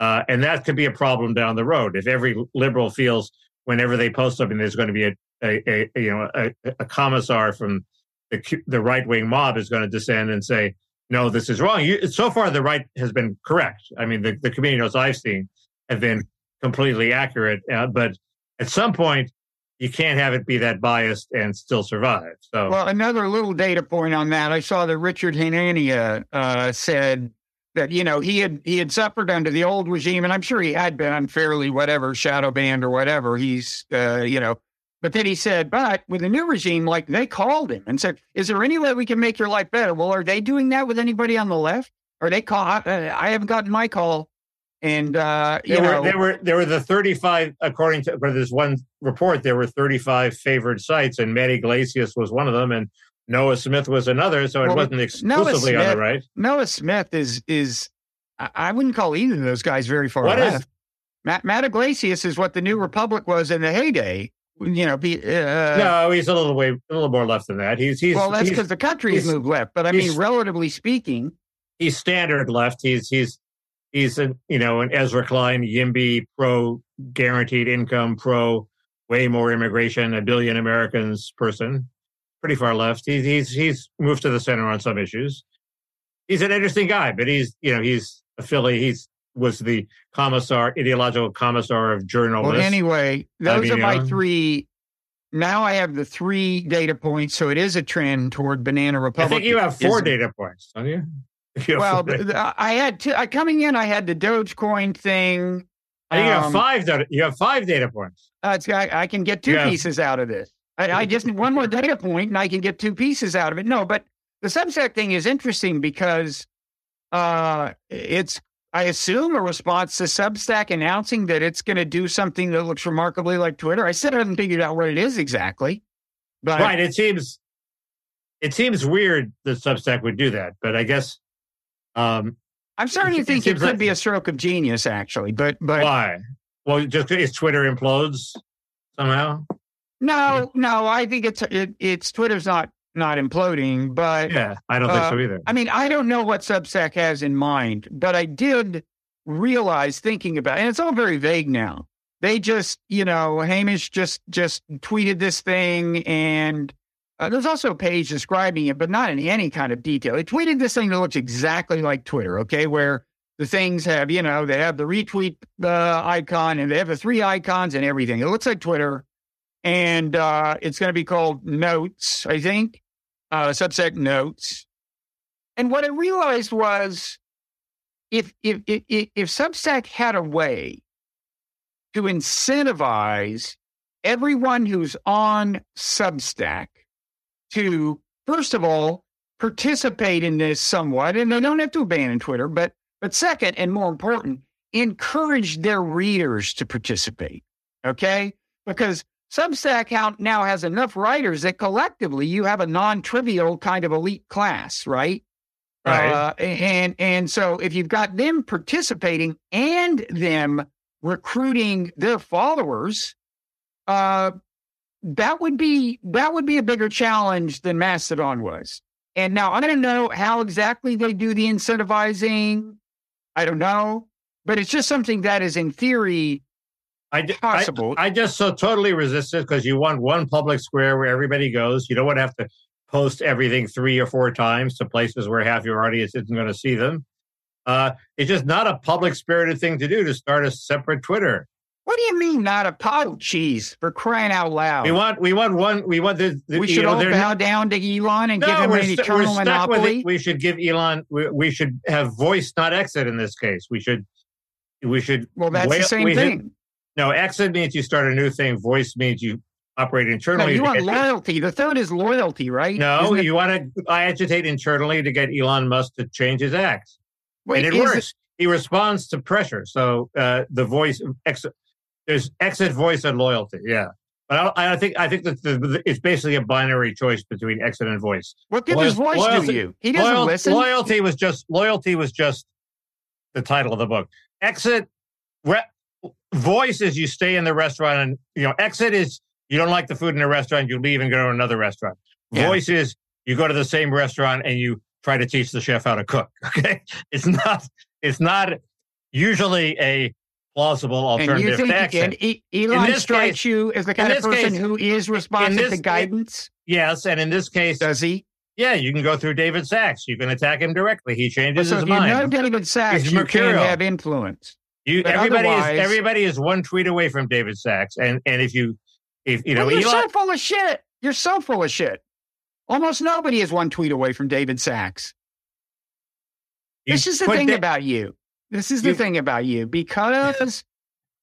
uh, and that could be a problem down the road if every liberal feels whenever they post something there's going to be a, a, a you know a, a commissar from the the right wing mob is going to descend and say no this is wrong. You, so far the right has been correct. I mean the, the community notes I've seen have been completely accurate, uh, but at some point you can't have it be that biased and still survive. So Well, another little data point on that. I saw that Richard Hanania uh, said that you know he had he had suffered under the old regime, and I'm sure he had been unfairly whatever shadow banned or whatever. He's uh, you know, but then he said, but with the new regime, like they called him and said, "Is there any way we can make your life better?" Well, are they doing that with anybody on the left? Are they call? Uh, I haven't gotten my call, and uh, you there know, were there were there were the 35 according to but there's one report there were 35 favored sites and Matt Yglesias was one of them and Noah Smith was another so it Well, wasn't exclusively on the right Noah Smith is is I wouldn't call either of those guys very far What is- left. Matt, Matt Yglesias is what the New Republic was in the heyday. You know, be, uh, no he's a little way a little more left than that he's he's well, that's because the country's he's- moved left. But I mean, relatively speaking, he's standard left he's he's he's an you know an Ezra Klein Yimby pro guaranteed income pro way more immigration a billion Americans person pretty far left he's he's he's moved to the center on some issues he's an interesting guy but he's you know he's a Philly. he's was the commissar ideological commissar of journalists well, anyway, those mean, are my three. Now I have the three data points, so it is a trend toward Banana republic. I think you have four Ism. data points don't you, You Well, four data- th- th- I had two. I, coming in, I had the Dogecoin thing. I think you have um, five data you have five data points Uh, it's, I, I can get two Yeah. pieces out of this. I, I just need one more data point, and I can get two pieces out of it. No, but the Substack thing is interesting because uh, it's, I assume, a response to Substack announcing that it's going to do something that looks remarkably like Twitter. I still haven't figured out what it is exactly, but right it seems it seems weird that substack would do that but i guess um I'm starting to think it seems could like- be a stroke of genius, actually. But but why well just is twitter implodes somehow no, no, I think it's it, it's Twitter's not not imploding, but yeah i don't think Uh, so either I mean, I don't know what Substack has in mind, but I did realize thinking about and it's all very vague now. They just, you know, Hamish just just tweeted this thing and uh, there's also a page describing it, but not in any kind of detail. They tweeted this thing that looks exactly like Twitter, okay, where the things have, you know, they have the retweet uh, icon and they have the three icons and everything. It looks like Twitter, and uh, it's going to be called Notes, I think, uh, Substack Notes. And what I realized was, if if if if if Substack had a way to incentivize everyone who's on Substack to, first of all, participate in this somewhat, and they don't have to abandon Twitter, but but second, and more important, encourage their readers to participate. Okay, because Substack now has enough writers that collectively you have a non-trivial kind of elite class, right? Right. Uh, and and so if you've got them participating and them recruiting their followers, uh, that would be that would be a bigger challenge than Mastodon was. And now I don't know how exactly they do the incentivizing. I don't know. but it's just something that is in theory I, possible. I, I just so totally resist it because you want one public square where everybody goes. You don't want to have to post everything three or four times to places where half your audience isn't going to see them. Uh, it's just not a public spirited thing to do to start a separate Twitter. what do you mean not a pot cheese for crying out loud? We want we want one we want the, the We should know, all bow down to Elon and give him an st- eternal monopoly. We should give Elon. We, we should have voice, not exit, in this case. We should. We should. well, that's whale- the same should- thing. No, exit means you start a new thing. Voice means you operate No, internally. you want loyalty. The third is loyalty, right? no, Isn't it- you want to agitate internally to get Elon Musk to change his acts, wait, and it works. he responds to pressure. So uh, the voice exit. There's exit, voice, and loyalty. Yeah, but I, I think I think that the, it's basically a binary choice between exit and voice. What good Loyal- voice loyalty- do you? He doesn't Loyal- listen. Loyalty was just loyalty was just the title of the book. Exit, re, voice is you stay in the restaurant, and you know exit is you don't like the food in the restaurant, you leave and go to another restaurant. Yeah. Voice is you go to the same restaurant and you try to teach the chef how to cook. Okay, it's not it's not usually a plausible and alternative think to and E- Elon this strikes case- you as the kind of person case- who is responsive this- to guidance? yes, and in this case, Does he? yeah, you can go through David Sacks. You can attack him directly. He changes so his if you mind. know David Sacks, He's you mercurial. can have influence. You But everybody is everybody is one tweet away from David Sacks, and and if you if you know Well, you're Elon, so full of shit. You're so full of shit. Almost nobody is one tweet away from David Sacks. This is the thing Da- about you. This is the You- thing about you because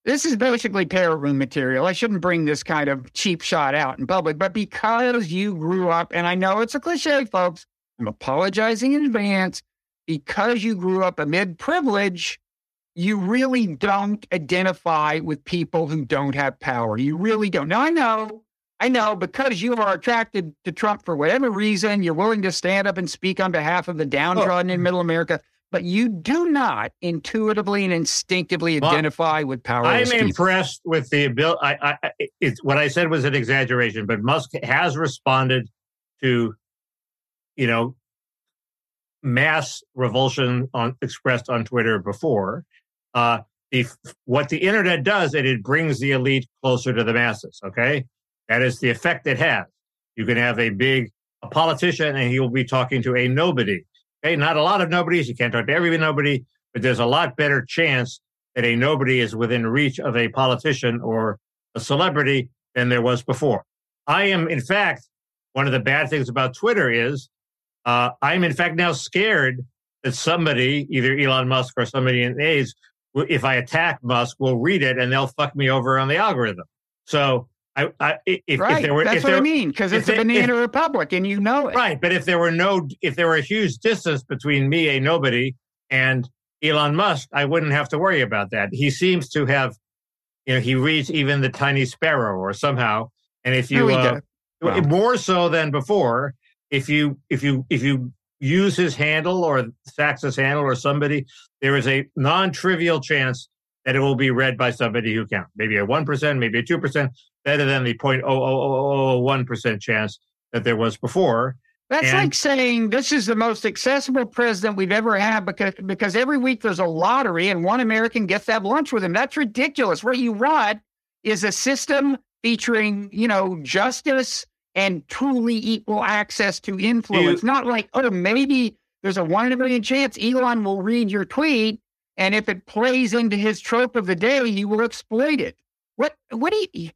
this is basically parrot room material. I shouldn't bring this kind of cheap shot out in public, but because you grew up, and I know it's a cliche, folks, I'm apologizing in advance. Because you grew up amid privilege, you really don't identify with people who don't have power. You really don't. Now, I know, I know, because you are attracted to Trump for whatever reason, you're willing to stand up and speak on behalf of the oh. downtrodden in middle America, but you do not intuitively and instinctively Well, identify with power. I'm people. impressed with the ability. I, I, it's what I said was an exaggeration, but Musk has responded to, you know, mass revulsion on expressed on Twitter before. Uh, if what the internet does, and it brings the elite closer to the masses. Okay, that is the effect it has. You can have a big a politician, and he will be talking to a nobody. Okay, not a lot of nobodies. You can't talk to every nobody, but there's a lot better chance that a nobody is within reach of a politician or a celebrity than there was before. I am, in fact, one of the bad things about Twitter is uh, I'm, in fact, now scared that somebody, either Elon Musk or somebody in aides, if I attack Musk, will read it and they'll fuck me over on the algorithm. So, I, I if, if there were, That's if what there, I mean, because if it's a they- banana republic and you know it. Right, but if there were no, if there were a huge distance between me, a nobody, and Elon Musk, I wouldn't have to worry about that. He seems to have, you know, he reads even the tiny sparrow, or somehow. And if you he uh, more so than before, if you if you if you use his handle or Sacks's handle or somebody, there is a non-trivial chance that it will be read by somebody who can. Maybe a one percent, maybe a two percent, better than the point oh, oh oh oh oh one percent chance that there was before. That's And- like saying this is the most accessible president we've ever had because because every week there's a lottery and one American gets to have lunch with him. That's ridiculous. Where you ride is a system featuring, you know, justice and truly equal access to influence. Not like, oh, maybe there's a one in a million chance Elon will read your tweet, and if it plays into his trope of the day, he will exploit it. What what do you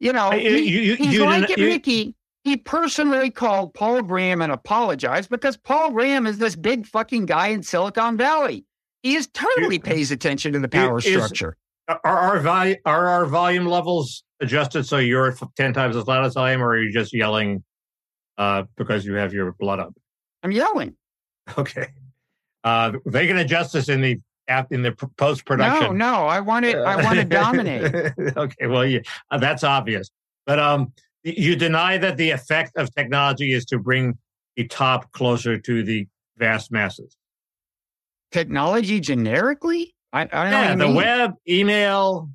you know, You- uh, he- you- you- he's you like it, you- Ricky. He personally called Paul Graham and apologized because Paul Graham is this big fucking guy in Silicon Valley. He is totally pays attention to the power structure. Are our volume are our volume levels adjusted so you're ten times as loud as I am, or are you just yelling uh, because you have your blood up? I'm yelling. Okay, uh, they can adjust this in the in the post production. no, no, I want it. I want to dominate. okay, well, yeah, uh, that's obvious, but um, you deny that the effect of technology is to bring the top closer to the vast masses. Technology generically? I, I don't know. Yeah, what the mean. web, email,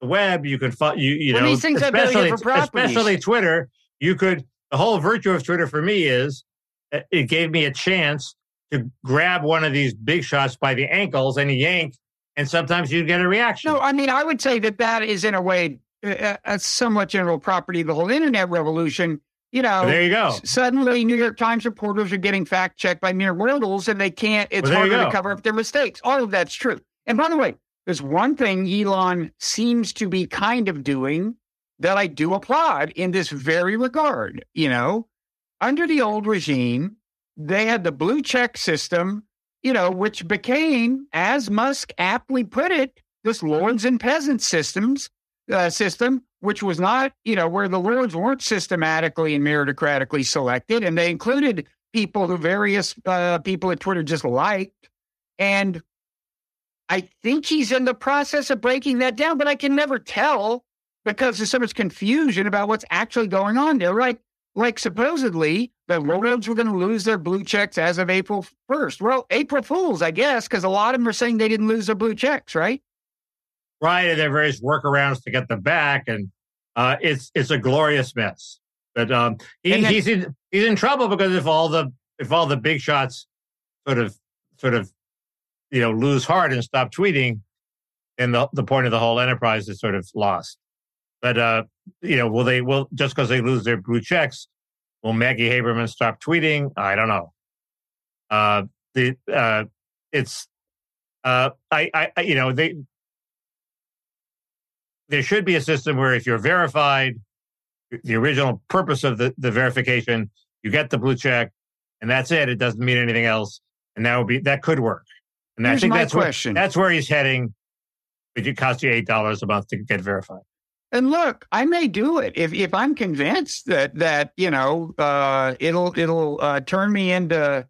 the web. You could fi- you you Well, know these things especially different especially Twitter. You could the whole virtue of Twitter for me is uh, it gave me a chance to grab one of these big shots by the ankles and yank and sometimes you get a reaction. No, I mean, I would say that that is in a way a, a somewhat general property of the whole internet revolution. You know, there you go. s- Suddenly, New York Times reporters are getting fact checked by mere mortals, and they can't. It's Well, there harder to cover up their mistakes. All of that's true. And by the way, there's one thing Elon seems to be kind of doing that I do applaud in this very regard. You know, under the old regime, they had the blue check system, you know, which became, as Musk aptly put it, this lords and peasants systems uh, system, which was not, you know, where the lords weren't systematically and meritocratically selected, and they included people who various uh, people at Twitter just liked, and I think he's in the process of breaking that down, but I can never tell because there's so much confusion about what's actually going on there. Right? Like supposedly the lords were going to lose their blue checks as of April 1st. Well, April Fools, I guess, because a lot of them are saying they didn't lose their blue checks, right? right? And there are various workarounds to get them back, and uh, it's it's a glorious mess. But um, he, then- he's in he's in trouble because if all the if all the big shots sort of sort of you know lose heart and stop tweeting, then the the point of the whole enterprise is sort of lost. But uh, you know, will they will just because they lose their blue checks, will Maggie Haberman stop tweeting? I don't know. Uh, the uh, it's uh, I I- you know they there should be a system where if you're verified, the original purpose of the, the verification, you get the blue check, and that's it. It doesn't mean anything else, and that would be that could work. And I Here's think my that's where question. that's where he's heading. It costs you eight dollars a month to get verified. And look, I may do it if if I'm convinced that that you know uh, it'll it'll uh, turn me into,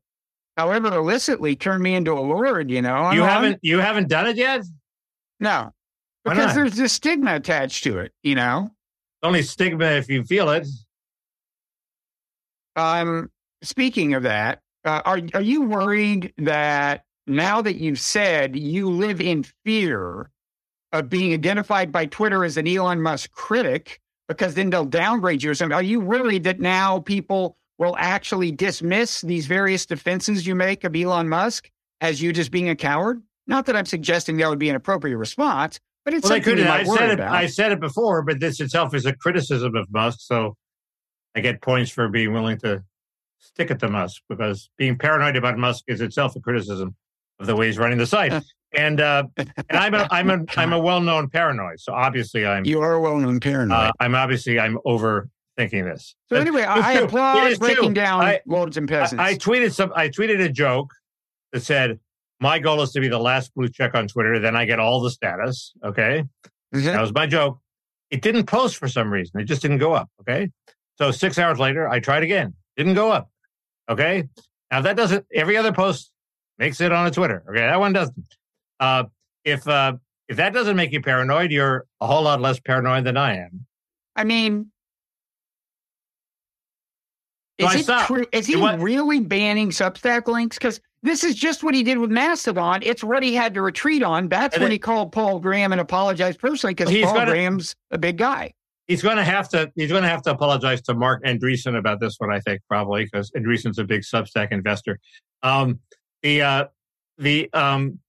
however illicitly, turn me into a lord. You know, you I'm- haven't you haven't done it yet. no, Why because not? there's this stigma attached to it. You know, Only stigma if you feel it. um, speaking of that, uh, are are you worried that now that you've said you live in fear of being identified by Twitter as an Elon Musk critic because then they'll downgrade you or something? Are you worried that now people will actually dismiss these various defenses you make of Elon Musk as you just being a coward? Not that I'm suggesting that would be an appropriate response, but it's Well, something could. you I worry said it. about. I said it before, but this itself is a criticism of Musk. So I get points for being willing to stick it to Musk because being paranoid about Musk is itself a criticism of the way he's running the site. and uh, and I'm a I'm a I'm a well known paranoid. So obviously I'm you are a well-known paranoid. uh, I'm obviously I'm overthinking this. so anyway, it's I, I. Applaud breaking down I- lords and I, peasants. I tweeted some. I tweeted a joke that said, "My goal is to be the last blue check on Twitter. Then I get all the status." Okay, that was my joke. It didn't post for some reason. It just didn't go up. Okay, so six hours later, I tried again. Didn't go up. Okay, now that doesn't. Every other post makes it on a Twitter. Okay, that one doesn't. Uh, if uh, if that doesn't make you paranoid, you're a whole lot less paranoid than I am. I mean, So is I it true? Is he It wa- really banning Substack links? Because this is just what he did with Mastodon. It's what he had to retreat on. That's And when it- he called Paul Graham and apologized personally because Paul gotta- Graham's a big guy. He's going to have to. He's going to have to apologize to Marc Andreessen about this one. I think probably because Andreessen's a big Substack investor. Um, the uh, the um,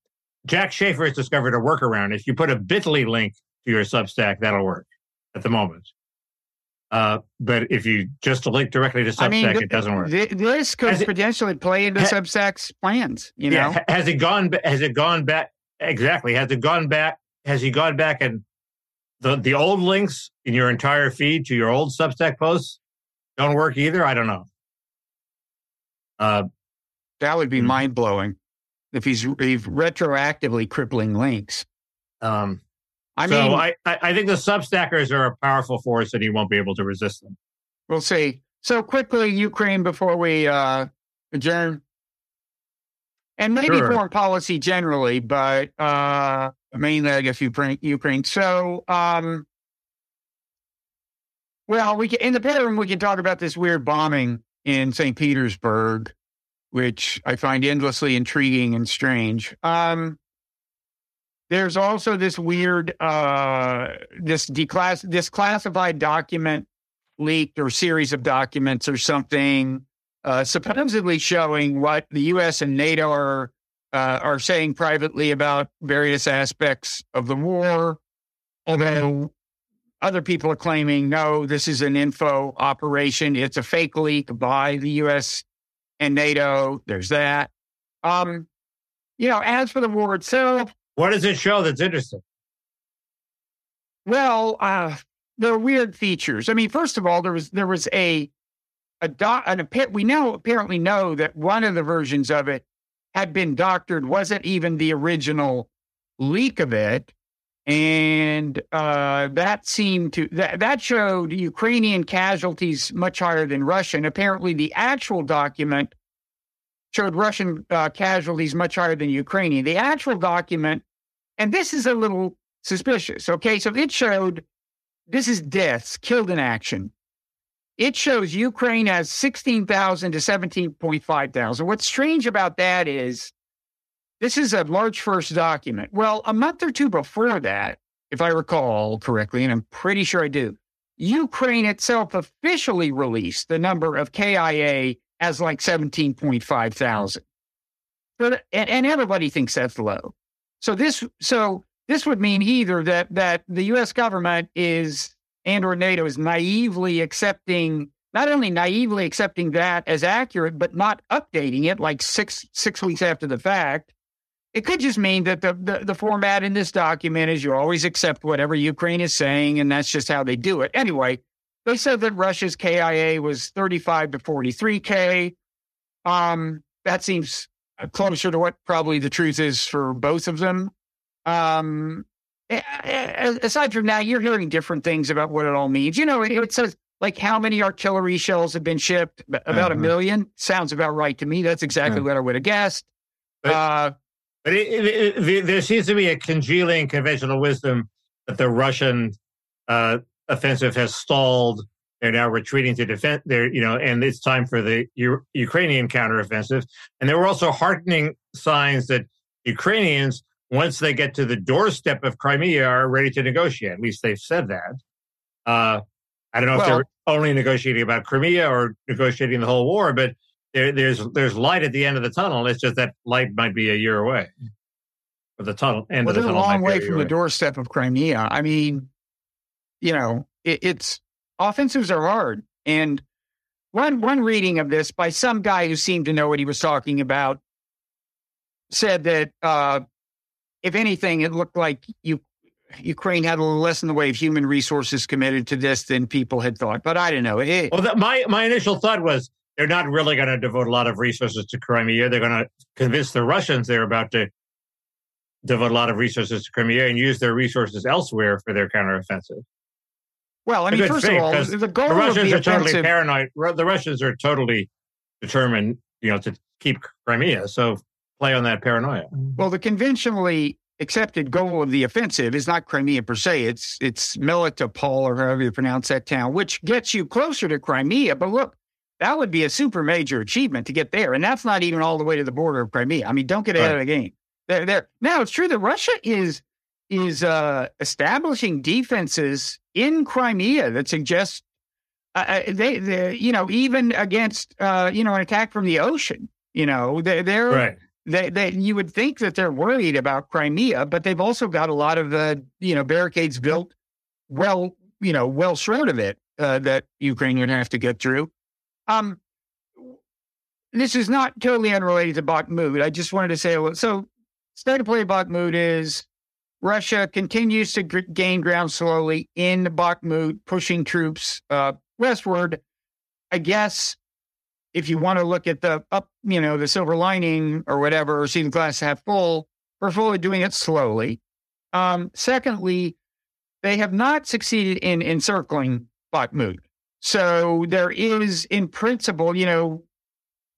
Jack Shafer has discovered a workaround. If you put a Bitly link to your Substack, that'll work at the moment. Uh, but if you just link directly to Substack, I mean, th- it doesn't work. th- this could Has it- potentially play into ha- Substack's plans. You know, yeah, ha- has it gone? Has it gone back? Exactly. Has it gone back? Has he gone back and the the old links in your entire feed to your old Substack posts don't work either? I don't know. Uh, that would be Mhm. mind blowing if he's, he's retroactively crippling links. um, I so mean, I, I I think the Substackers are a powerful force, and he won't be able to resist them. We'll see. So quickly, Ukraine before we uh, adjourn, and maybe Sure. foreign policy generally, but uh, mainly I guess Ukraine. Ukraine. So, um, well, we can, in the bedroom we can talk about this weird bombing in St. Petersburg, which I find endlessly intriguing and strange. Um, there's also this weird, uh, this declass, this classified document leaked or series of documents or something, uh, supposedly showing what the U.S. and NATO are uh, are saying privately about various aspects of the war. Although other people are claiming, no, this is an info operation. It's a fake leak by the U.S. and NATO. There's that. Um, you know, as for the war itself, what does it show that's interesting? Well, uh, there are weird features. I mean, first of all, there was there was a a doc, an we now apparently know that one of the versions of it had been doctored, wasn't even the original leak of it. And uh, that seemed to that, that showed Ukrainian casualties much higher than Russian. Apparently, the actual document showed Russian uh, casualties much higher than Ukrainian. The actual document, and this is a little suspicious. Okay, so it showed this is deaths killed in action. It shows Ukraine has 16,000 to 17.5 thousand. What's strange about that is this is a March 1st document. Well, a month or two before that, if I recall correctly, and I'm pretty sure I do, Ukraine itself officially released the number of KIA as like 17.5 thousand. And, and everybody thinks that's low. So this, so this would mean either that that the U.S. government is and or NATO is naively accepting not only naively accepting that as accurate, but not updating it like six six weeks after the fact. It could just mean that the, the, the format in this document is you always accept whatever Ukraine is saying, and that's just how they do it. Anyway, they said that Russia's KIA was 35 to 43K. Um, that seems closer to what probably the truth is for both of them. Um, aside from that, you're hearing different things about what it all means. You know, it, it says like how many artillery shells have been shipped? About uh-huh. a million. Sounds about right to me. That's exactly what I would have guessed. But, uh, but it, it, there seems to be a congealing conventional wisdom that the Russian uh, offensive has stalled. They're now retreating to defend. their, you know, and it's time for the U- Ukrainian counteroffensive. And there were also heartening signs that Ukrainians once they get to the doorstep of Crimea, are ready to negotiate. At least they've said that. Uh, I don't know well, if they're only negotiating about Crimea or negotiating the whole war, but there, there's there's light at the end of the tunnel. It's just that light might be a year away. Or the tunnel end well, of the tunnel. a long way from away. the doorstep of Crimea. I mean, you know, it, it's offensives are hard, and one one reading of this by some guy who seemed to know what he was talking about said that uh, if anything, it looked like you, Ukraine had a little less in the way of human resources committed to this than people had thought. But I don't know. It, well, the, my my initial thought was they're not really going to devote a lot of resources to Crimea. They're going to convince the Russians they're about to devote a lot of resources to Crimea and use their resources elsewhere for their counteroffensive. Well, I mean, first of all, the goal the Russians are offensive... totally paranoid. The Russians are totally determined, you know, to keep Crimea. So play on that paranoia. Well, the conventionally accepted goal of the offensive is not Crimea per se. It's it's Melitopol or however you pronounce that town, which gets you closer to Crimea. But look, that would be a super major achievement to get there, and that's not even all the way to the border of Crimea. I mean, don't get ahead right. of the game. There, there. Now it's true that Russia is is uh, establishing defenses in Crimea that suggest uh, uh they, they, you know, even against uh, you know an attack from the ocean. You know, they, they're right they, they, you would think that they're worried about Crimea, but they've also got a lot of uh, you know barricades built well, you know, well short of it uh, that Ukraine would have to get through. Um, this is not totally unrelated to Bakhmut. I just wanted to say so. State of play Bakhmut is Russia continues to g- gain ground slowly in Bakhmut, pushing troops uh, westward. I guess if you want to look at the up, you know, the silver lining or whatever, or see the glass half full, we're fully doing it slowly. Um, secondly, they have not succeeded in encircling Bakhmut. So there is, in principle, you know,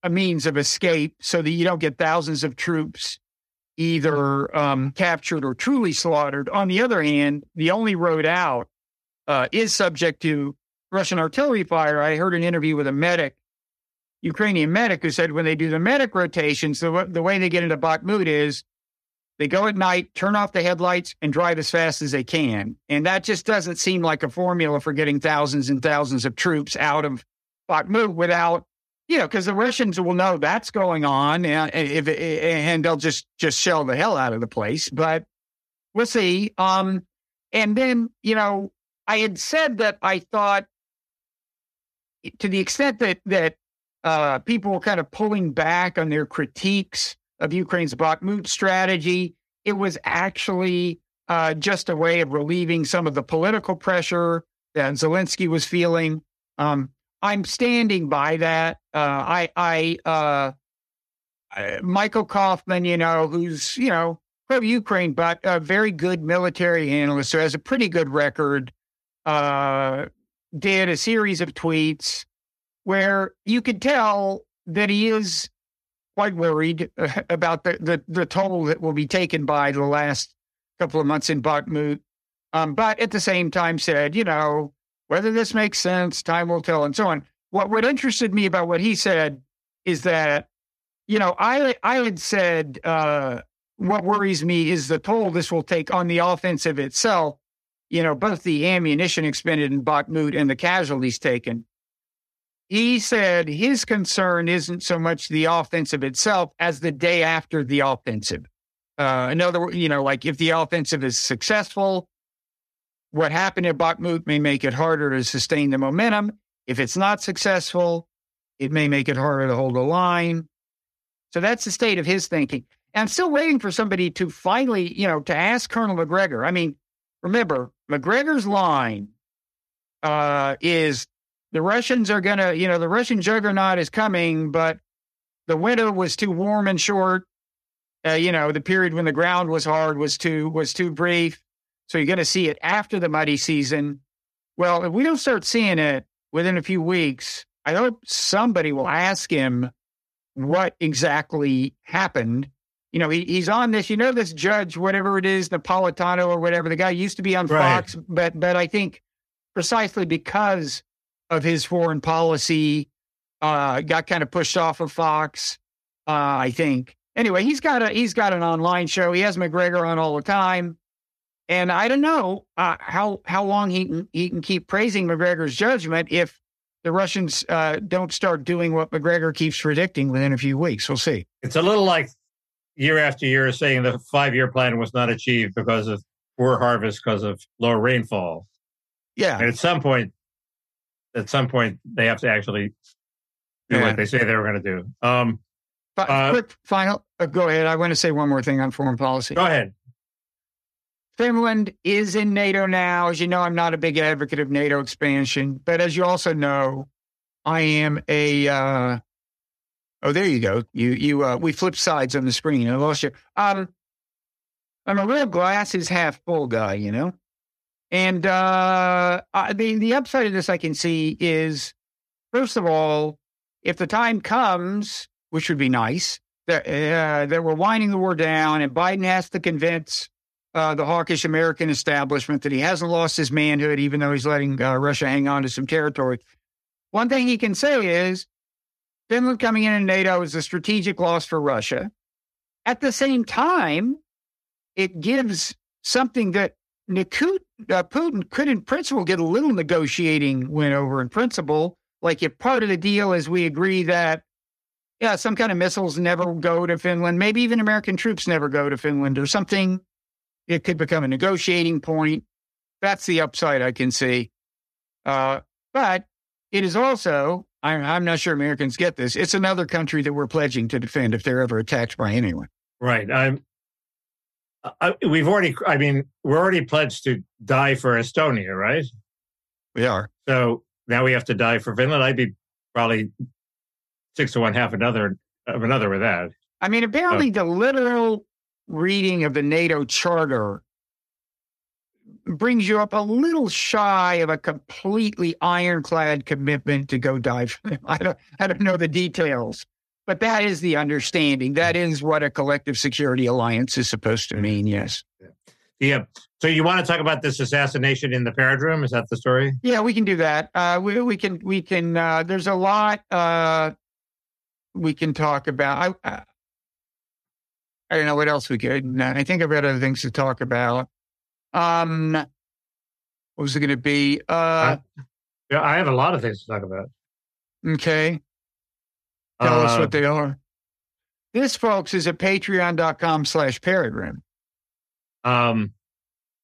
a means of escape so that you don't get thousands of troops either um, captured or truly slaughtered. On the other hand, the only road out uh, is subject to Russian artillery fire. I heard an interview with a medic Ukrainian medic who said when they do the medic rotations, the, the way they get into Bakhmut is they go at night, turn off the headlights, and drive as fast as they can. And that just doesn't seem like a formula for getting thousands and thousands of troops out of Bakhmut without you know, because the Russians will know that's going on, and if and they'll just just shell the hell out of the place. But we'll see. Um, and then you know, I had said that I thought, to the extent that that uh, people were kind of pulling back on their critiques of Ukraine's Bakhmut strategy, it was actually uh, just a way of relieving some of the political pressure that Zelensky was feeling. Um, I'm standing by that. Uh, I, I, uh, Michael Kofman, you know, who's, you know, pro Ukraine, but a very good military analyst who has a pretty good record, uh, did a series of tweets where you could tell that he is quite worried uh, about the, the, the toll that will be taken by the last couple of months in Bakhmut. Um, but at the same time said, you know, whether this makes sense, time will tell, and so on. What what interested me about what he said is that, you know, I I had said uh, what worries me is the toll this will take on the offensive itself. You know, both the ammunition expended in Bakhmut and the casualties taken. He said his concern isn't so much the offensive itself as the day after the offensive. Uh, in other words, you know, like if the offensive is successful, what happened at Bakhmut may make it harder to sustain the momentum. If it's not successful, it may make it harder to hold the line. So that's the state of his thinking. And I'm still waiting for somebody to finally, you know, to ask Colonel Macgregor. I mean, remember, Macgregor's line uh, is the Russians are going to, you know, the Russian juggernaut is coming, but the winter was too warm and short. Uh, you know, the period when the ground was hard was too was too brief. So you're going to see it after the muddy season. Well, if we don't start seeing it within a few weeks, I hope somebody will ask him what exactly happened. You know, he, he's on this, you know, this judge, whatever it is, Napolitano or whatever. The guy used to be on right. Fox, but but I think precisely because of his foreign policy, uh, got kind of pushed off of Fox. Uh, I think. Anyway, he's got a he's got an online show. He has Macgregor on all the time. And I don't know uh, how how long he can, he can keep praising Macgregor's judgment if the Russians uh, don't start doing what Macgregor keeps predicting within a few weeks. We'll see. It's a little like year after year saying the five year plan was not achieved because of poor harvest because of low rainfall. Yeah, and at some point, at some point, they have to actually do yeah. what they say they were going to do. Um, uh, quick final. Uh, go ahead. I want to say one more thing on foreign policy. Go ahead. Finland is in NATO now. As you know, I'm not a big advocate of NATO expansion, but as you also know, I am a. Uh, oh, there you go. You you uh, we flipped sides on the screen. I lost you. Um, I'm a real glass is half full guy, you know. And uh, mean, the upside of this I can see is, first of all, if the time comes, which would be nice, that uh, that we're winding the war down, and Biden has to convince uh, the hawkish American establishment that he hasn't lost his manhood, even though he's letting uh, Russia hang on to some territory. One thing he can say is Finland coming in in NATO is a strategic loss for Russia. At the same time, it gives something that Nikut, uh, Putin could, in principle, get a little negotiating win over in principle. Like if part of the deal is we agree that, yeah, some kind of missiles never go to Finland, maybe even American troops never go to Finland or something it could become a negotiating point. That's the upside I can see. Uh, but it is also, I'm, I'm not sure Americans get this, it's another country that we're pledging to defend if they're ever attacked by anyone. Right. I'm, Uh, I, we've already, I mean, we're already pledged to die for Estonia, right? We are. So now we have to die for Finland. I'd be probably six to one half another of another with that. I mean, apparently the literal reading of the NATO charter brings you up a little shy of a completely ironclad commitment to go dive. I don't, I don't know the details, but that is the understanding. That is what a collective security alliance is supposed to mean. Yes. Yeah. So you want to talk about this assassination in the Parrot Room? Is that the story? Yeah, we can do that. Uh, we we can we can. Uh, there's a lot uh, we can talk about. I I don't know what else we could. I think I've got other things to talk about. Um, what was it going to be? Uh, yeah, I have a lot of things to talk about. Okay. Tell Uh, us what they are. This, folks, is at patreon.com slash parrot room. Um,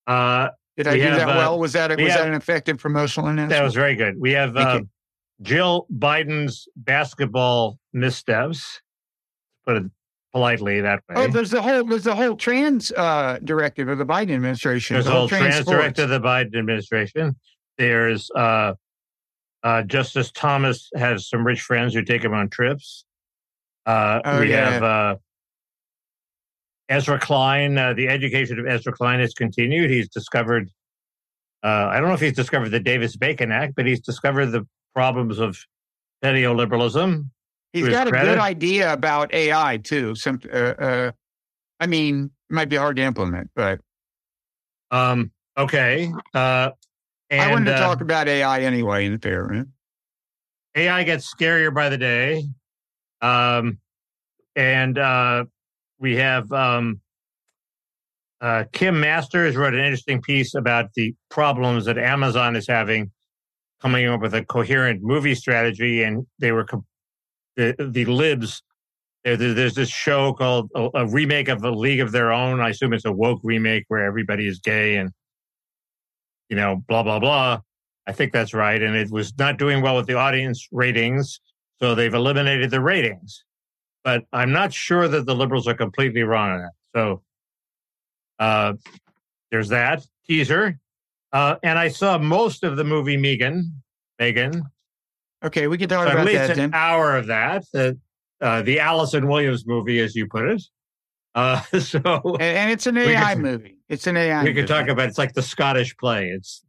uh, Did I We do have, that uh, well? Was that a, we was have- that an effective promotional announcement? that was very good. We have uh. Jill Biden's basketball missteps. Put it politely that way. Oh, there's the whole there's the whole trans uh, directive of the Biden administration. There's the a whole trans sports. directive of the Biden administration. There's uh, uh, Justice Thomas has some rich friends who take him on trips. Uh, Oh, we yeah. have uh, Ezra Klein. Uh, the education of Ezra Klein has continued. He's discovered. Uh, I don't know if he's discovered the Davis Bacon Act, but he's discovered the problems of neoliberalism. He's got a credit. good idea about AI too. Some, uh, uh, I mean, it might be hard to implement, but Um, okay. Uh, and I wanted to uh, talk about AI anyway in the parrot room. AI gets scarier by the day. Um, and uh, we have um, uh, Kim Masters wrote an interesting piece about the problems that Amazon is having coming up with a coherent movie strategy. And they were com- the, the libs. there- There's this show called a, a remake of A League of Their Own. I assume it's a woke remake where everybody is gay and, you know, blah, blah, blah. I think that's right. And it was not doing well with the audience ratings. So they've eliminated the ratings. But I'm not sure that the liberals are completely wrong on that. So uh, there's that teaser. Uh, and I saw most of the movie M3GAN. M3GAN. Okay, we can talk So at least that an then. hour of that. The, uh, the Allison Williams movie, as you put it. Uh, so And, and it's an AI could- movie. It's an AI. we could talk about it's like the Scottish play. It's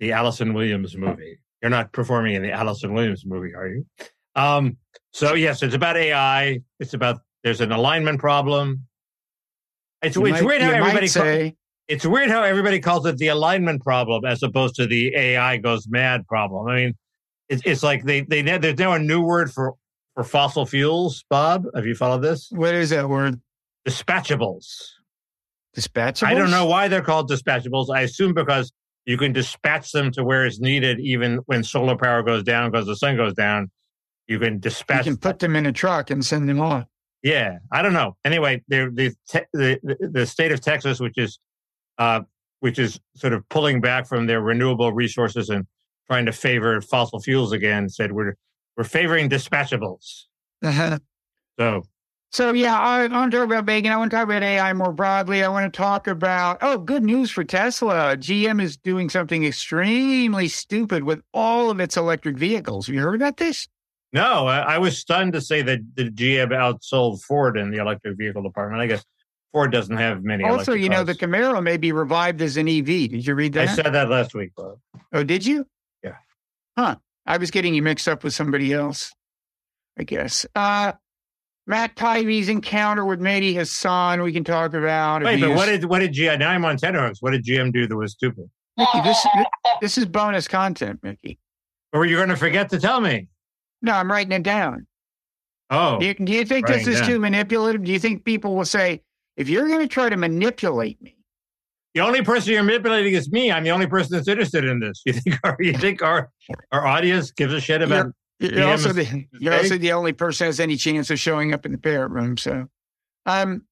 the Allison Williams movie. You're not performing in the Allison Williams movie, are you? Um, so yes, it's about AI. It's about there's an alignment problem. It's, You it's might- weird how everybody say it's weird how everybody calls it the alignment problem as opposed to the AI goes mad problem. I mean, it's, it's like they they there's now a new word for for fossil fuels. Bob, have you followed this? what is that word? Dispatchables. Dispatchables. I don't know why they're called dispatchables. I assume because you can dispatch them to where it's needed, even when solar power goes down because the sun goes down. You can dispatch. You can put them in a truck and send them on. yeah, I don't know. Anyway, the the te- the, the the state of Texas, which is uh, which is sort of pulling back from their renewable resources and trying to favor fossil fuels again, said we're we're favoring dispatchables. Uh-huh. So So yeah, I, I want to talk about bacon. I want to talk about AI more broadly. I want to talk about oh, good news for Tesla. GM is doing something extremely stupid with all of its electric vehicles. Have you heard about this? no, I, I was stunned to say that the GM outsold Ford in the electric vehicle department. I guess Ford doesn't have many. also, you know, the. Camaro may be revived as an EV. Did you read that? I said that last week, Bob. oh, did you? Yeah. Huh. I was getting you mixed up with somebody else. I guess. Uh Matt Taibbi's encounter with Mehdi Hasan. We can talk about. Wait, but what did what did GM? Now I'm on tenterhooks. What did GM do that was stupid? Mickey? This this is bonus content, Mickey. Or were you going to forget to tell me? No, I'm writing it down. Oh, Do you, do you think this is down. too manipulative? Do you think people will say, if you're going to try to manipulate me, the only person you're manipulating is me. I'm the only person that's interested in this. You think our you think our our audience gives a shit about? you're, DM also is- the, you're also the only person who has any chance of showing up in the parrot room. So, um,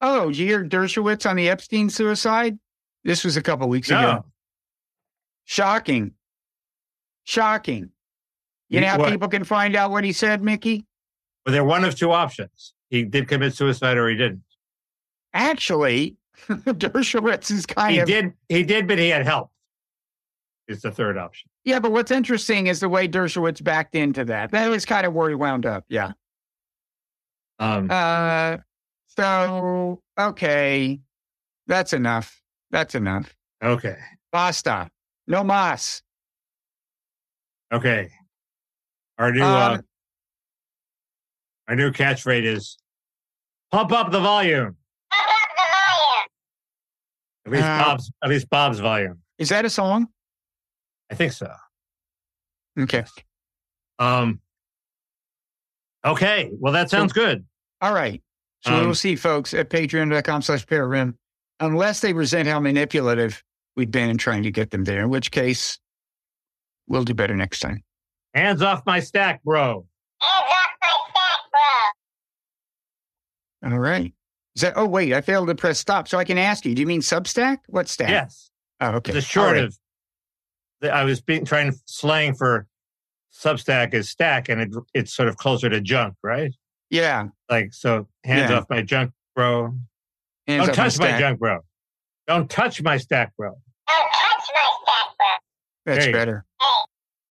oh, did you hear Dershowitz on the Epstein suicide? This was a couple weeks ago. Shocking. Shocking. You You- know how what? people can find out what he said, Mickey? Well, they're one of two options. He did commit suicide, or he didn't. Actually, Dershowitz is kind He of he did. He did, but he had help. Is the third option. Yeah, but what's interesting is the way Dershowitz backed into that. That was kind of where he wound up. Yeah. Um, Uh, so okay, that's enough. That's enough. okay, Basta. No mas. okay. Our new uh, Um, our new catchphrase is "Pump up the volume." At least Uh, Bob's. At least Bob's volume. is that a song? I think so. Okay. Um. Okay. Well, that sounds good. All right. So Um, we'll see, folks, at patreon.com slash parrot room, unless they resent how manipulative we've been in trying to get them there, in which case we'll do better next time. Hands off my stack, bro. Hands off my bro. All right. Is that? Oh wait, I failed to press stop. So I can ask you. Do you mean Substack? What stack? Yes. Oh, okay. The short right. of I was being trying slang for Substack is stack, and it, it's sort of closer to junk, right? Yeah. Like so, hands Yeah. off my junk, bro. Hands Don't touch my stack. junk, bro. Don't touch my stack, bro. Don't touch my stack, bro. That's There you go. better.